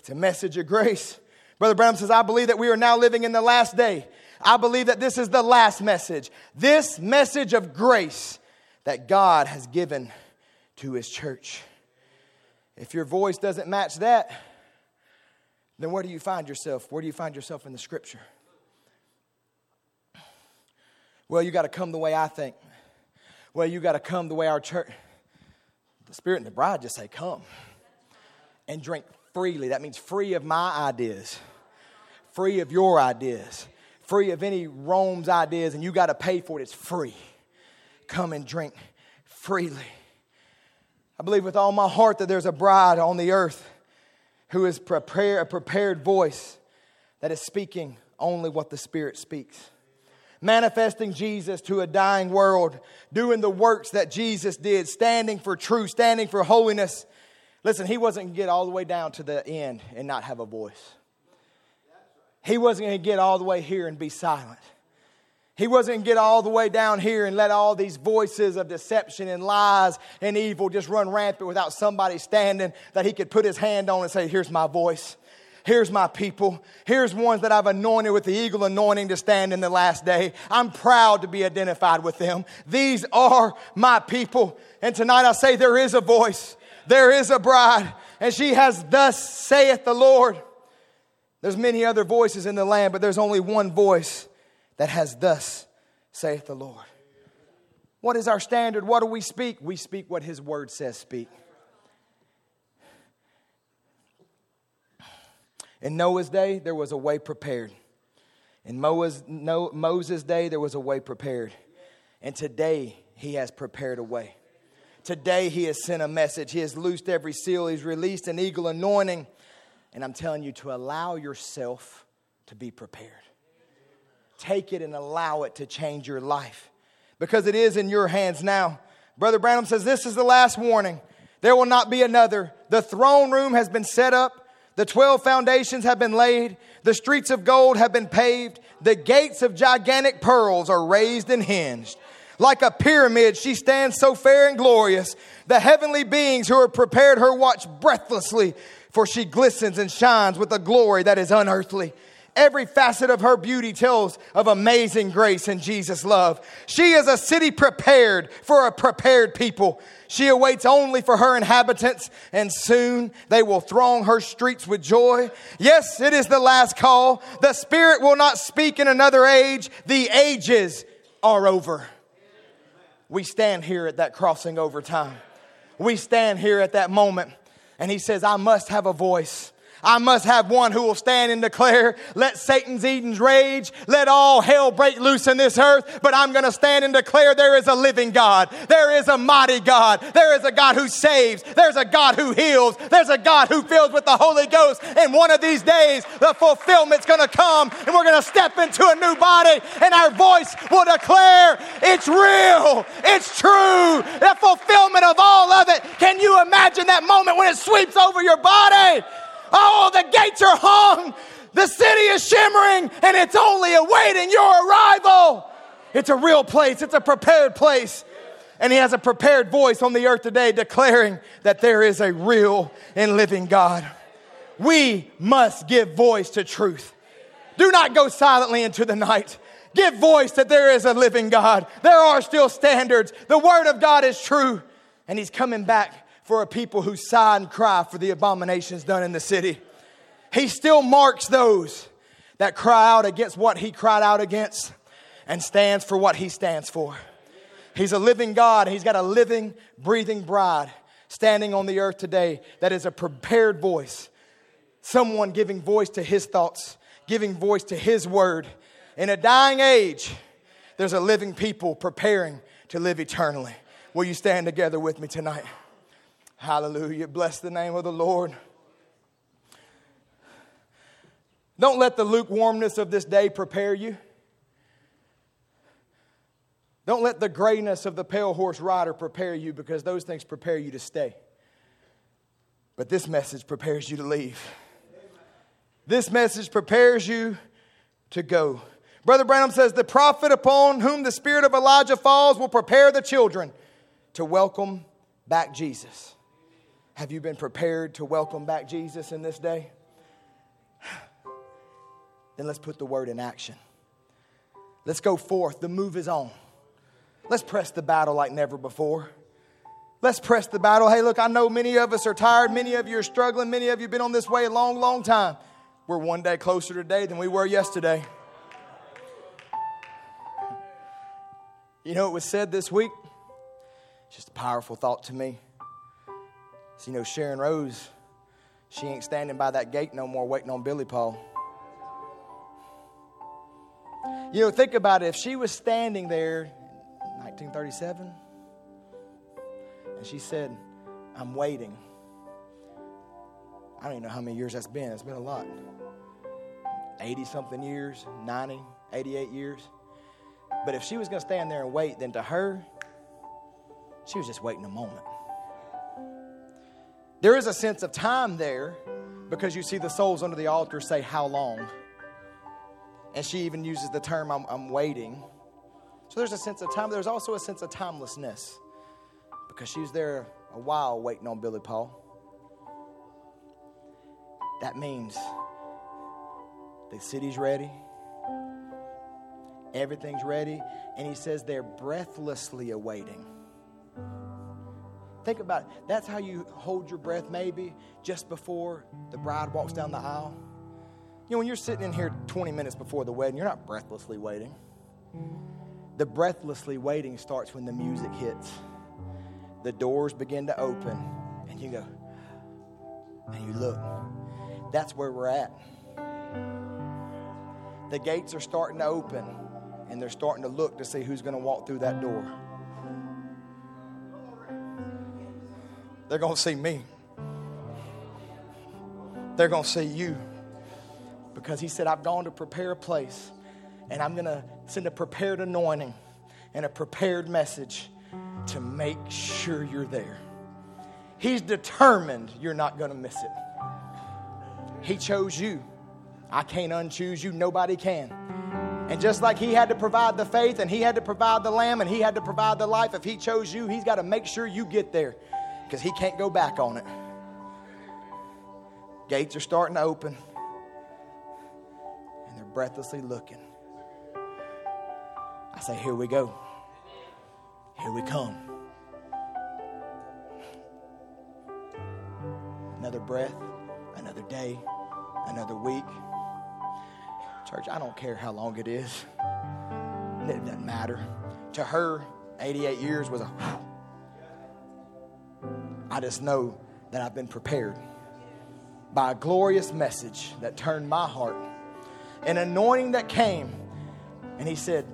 It's a message of grace. Brother Branham says, I believe that we are now living in the last day. I believe that this is the last message. This message of grace that God has given to his church. If your voice doesn't match that, then where do you find yourself? Where do you find yourself in the scripture? Well, you got to come the way I think. Well, you got to come the way our church. The Spirit and the bride just say, Come and drink freely. That means free of my ideas, free of your ideas, free of any Rome's ideas, and you got to pay for it. It's free. Come and drink freely. I believe with all my heart that there's a bride on the earth who is prepare, a prepared voice that is speaking only what the Spirit speaks. Manifesting Jesus to a dying world, doing the works that Jesus did, standing for truth, standing for holiness. Listen, he wasn't going to get all the way down to the end and not have a voice. He wasn't going to get all the way here and be silent. He wasn't going to get all the way down here and let all these voices of deception and lies and evil just run rampant without somebody standing that he could put his hand on and say, Here's my voice. Here's my people. Here's ones that I've anointed with the eagle anointing to stand in the last day. I'm proud to be identified with them. These are my people. And tonight I say there is a voice, there is a bride, and she has thus saith the Lord. There's many other voices in the land, but there's only one voice that has thus saith the Lord. What is our standard? What do we speak? We speak what his word says speak. In Noah's day, there was a way prepared. In Moses' day, there was a way prepared. And today, he has prepared a way. Today, he has sent a message. He has loosed every seal. He's released an eagle anointing. And I'm telling you to allow yourself to be prepared take it and allow it to change your life because it is in your hands now. Brother Branham says, This is the last warning. There will not be another. The throne room has been set up, the 12 foundations have been laid, the streets of gold have been paved, the gates of gigantic pearls are raised and hinged. Like a pyramid, she stands so fair and glorious. The heavenly beings who have prepared her watch breathlessly, for she glistens and shines with a glory that is unearthly. Every facet of her beauty tells of amazing grace and Jesus' love. She is a city prepared for a prepared people. She awaits only for her inhabitants, and soon they will throng her streets with joy. Yes, it is the last call. The Spirit will not speak in another age. The ages are over. We stand here at that crossing over time. We stand here at that moment, and He says, I must have a voice. I must have one who will stand and declare, let Satan's Eden's rage, let all hell break loose in this earth, but I'm going to stand and declare there is a living God. There is a mighty God. There is a God who saves. There's a God who heals. There's a God who fills with the Holy Ghost. And one of these days, the fulfillment's going to come and we're going to step into a new body and our voice will declare it's real. It's true. The fulfillment of all of it. Can you imagine that moment when it sweeps over your body? Oh, the gates are hung. The city is shimmering and it's only awaiting your arrival. It's a real place, it's a prepared place. And he has a prepared voice on the earth today declaring that there is a real and living God. We must give voice to truth. Do not go silently into the night. Give voice that there is a living God. There are still standards. The word of God is true. And he's coming back for a people who sigh and cry for the abominations done in the city. He still marks those that cry out against what he cried out against and stands for what he stands for. He's a living God. He's got a living, breathing bride standing on the earth today that is a prepared voice. Someone giving voice to his thoughts, giving voice to his word. In a dying age, there's a living people preparing to live eternally. Will you stand together with me tonight? Hallelujah. Bless the name of the Lord. Don't let the lukewarmness of this day prepare you. Don't let the grayness of the pale horse rider prepare you because those things prepare you to stay. But this message prepares you to leave. This message prepares you to go. Brother Branham says, The prophet upon whom the spirit of Elijah falls will prepare the children to welcome back Jesus. Have you been prepared to welcome back Jesus in this day? Then let's put the word in action. Let's go forth. The move is on. Let's press the battle like never before. Let's press the battle. Hey, look, I know many of us are tired. Many of you are struggling. Many of you have been on this way a long, long time. We're one day closer today than we were yesterday. You know, it was said this week, just a powerful thought to me. So, you know, Sharon Rose, she ain't standing by that gate no more waiting on Billy Paul. You know, think about it. If she was standing there in 1937 and she said, I'm waiting. I don't even know how many years that's been. It's been a lot. 80 something years, 90, 88 years. But if she was going to stand there and wait, then to her, she was just waiting a moment. There is a sense of time there because you see the souls under the altar say, How long? And she even uses the term, I'm, I'm waiting. So there's a sense of time. There's also a sense of timelessness because she was there a while waiting on Billy Paul. That means the city's ready, everything's ready, and he says they're breathlessly awaiting. Think about it. That's how you hold your breath, maybe just before the bride walks down the aisle. You know, when you're sitting in here 20 minutes before the wedding, you're not breathlessly waiting. The breathlessly waiting starts when the music hits. The doors begin to open, and you go, and you look. That's where we're at. The gates are starting to open, and they're starting to look to see who's going to walk through that door. They're going to see me. They're going to see you because he said, I've gone to prepare a place and I'm going to send a prepared anointing and a prepared message to make sure you're there. He's determined you're not going to miss it. He chose you. I can't unchoose you, nobody can. And just like he had to provide the faith and he had to provide the lamb and he had to provide the life, if he chose you, he's got to make sure you get there because he can't go back on it. Gates are starting to open and they're breathlessly looking. I say, Here we go. Here we come. Another breath, another day, another week. Church, I don't care how long it is, it doesn't matter. To her, 88 years was a. I just know that I've been prepared by a glorious message that turned my heart an anointing that came. And he said,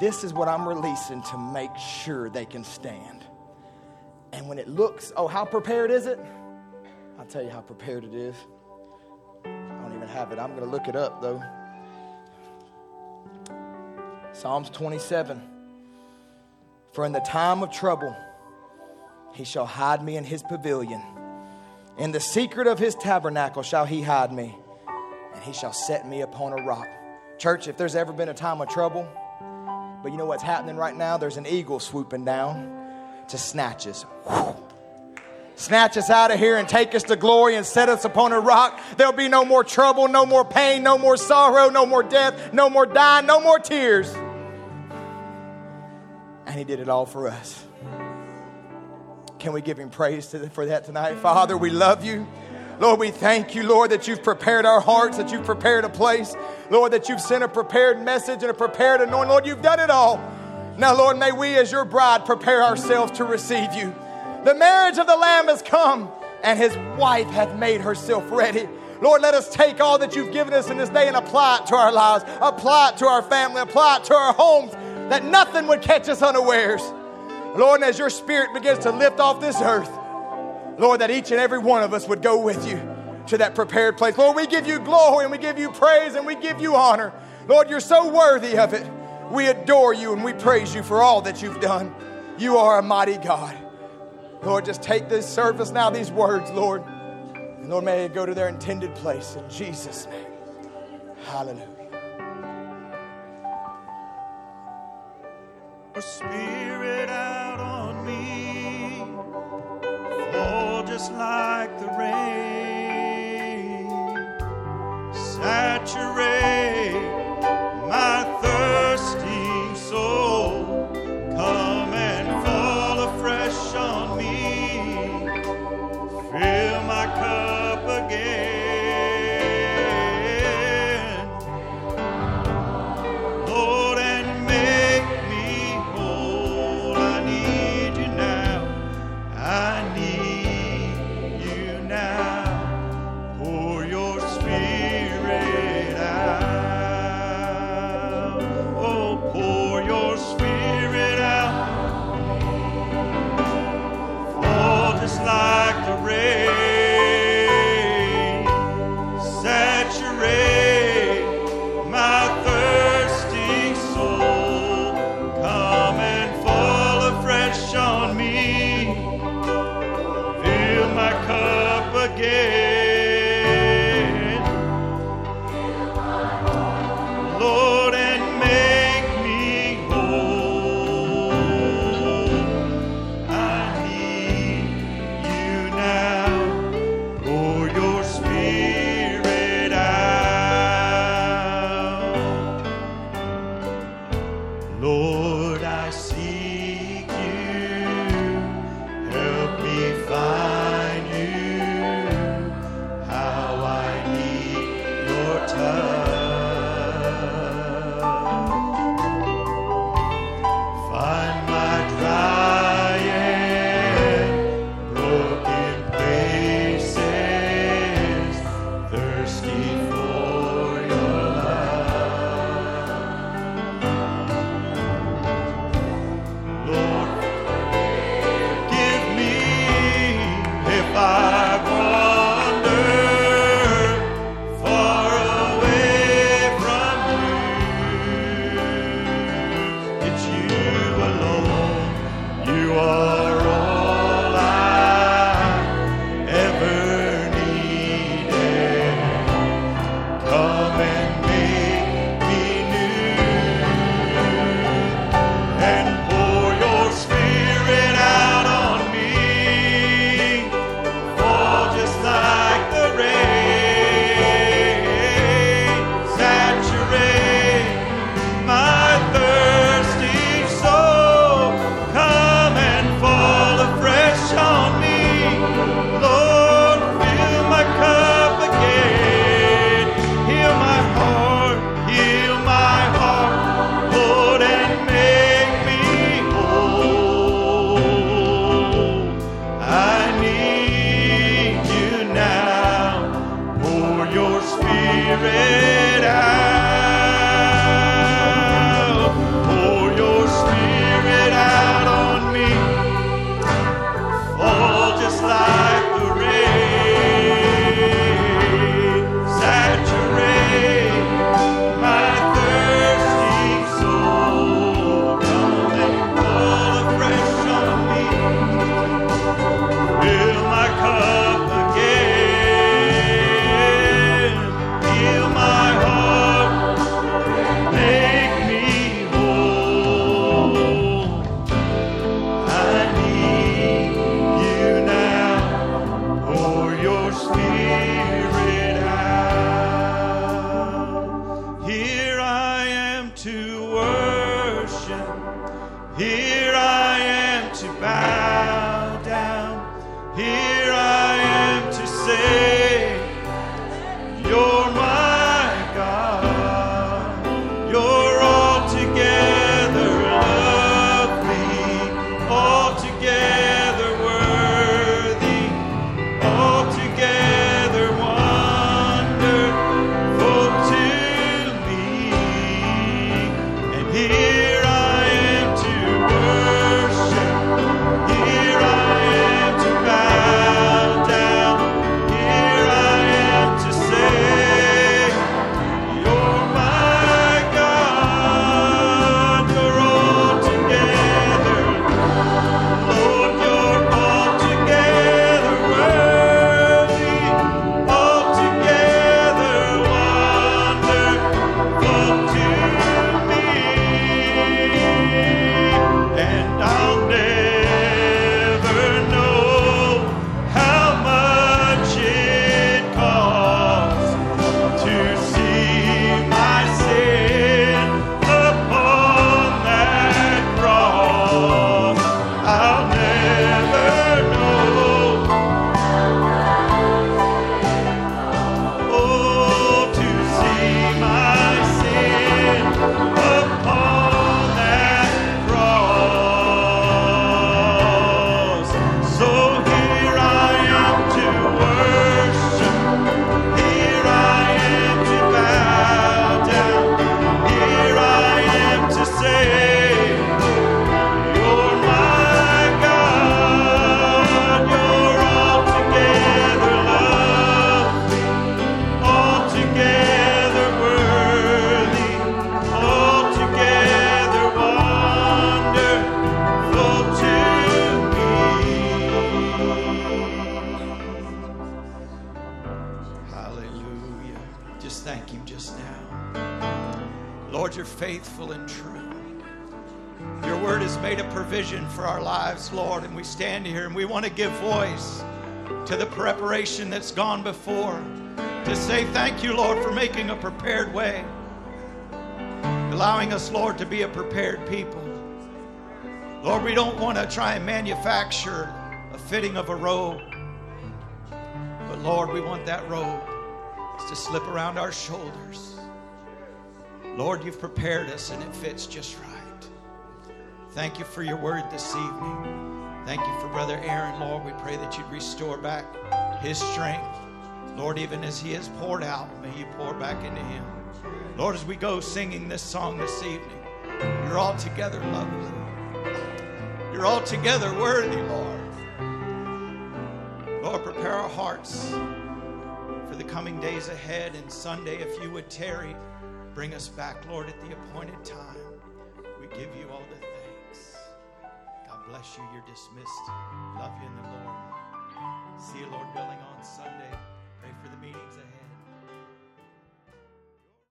This is what I'm releasing to make sure they can stand. And when it looks, oh, how prepared is it? I'll tell you how prepared it is. I don't even have it. I'm going to look it up, though. Psalms 27 For in the time of trouble, he shall hide me in his pavilion. In the secret of his tabernacle shall he hide me and he shall set me upon a rock. Church, if there's ever been a time of trouble, but you know what's happening right now? There's an eagle swooping down to snatch us. Snatch us out of here and take us to glory and set us upon a rock. There'll be no more trouble, no more pain, no more sorrow, no more death, no more dying, no more tears. And he did it all for us. Can we give him praise for that tonight? Father, we love you. Lord, we thank you, Lord, that you've prepared our hearts, that you've prepared a place. Lord, that you've sent a prepared message and a prepared anointing. Lord, you've done it all. Now, Lord, may we as your bride prepare ourselves to receive you. The marriage of the Lamb has come, and his wife hath made herself ready. Lord, let us take all that you've given us in this day and apply it to our lives, apply it to our family, apply it to our homes, that nothing would catch us unawares. Lord, as your spirit begins to lift off this earth, Lord, that each and every one of us would go with you to that prepared place. Lord, we give you glory and we give you praise and we give you honor. Lord, you're so worthy of it. We adore you and we praise you for all that you've done. You are a mighty God. Lord, just take this service now, these words, Lord. And Lord, may it go to their intended place in Jesus' name. Hallelujah. Spirit out on me fall just like the rain. Saturate my thirsty Lord, stand here and we want to give voice to the preparation that's gone before. To say thank you, Lord, for making a prepared way. allowing us, Lord, to be a prepared people. Lord, we don't want to try and manufacture a fitting of a robe. But Lord, we want that robe to slip around our shoulders. Lord, you've prepared us and it fits just right. Thank you for your word this evening. Thank you for Brother Aaron, Lord. We pray that you'd restore back his strength. Lord, even as he has poured out, may you pour back into him. Lord, as we go singing this song this evening, you're all together lovely. You're all together worthy, Lord. Lord, prepare our hearts for the coming days ahead. And Sunday, if you would tarry, bring us back, Lord, at the appointed time. We give you all the bless you. You're dismissed. Love you in the Lord. See you, Lord willing, on Sunday.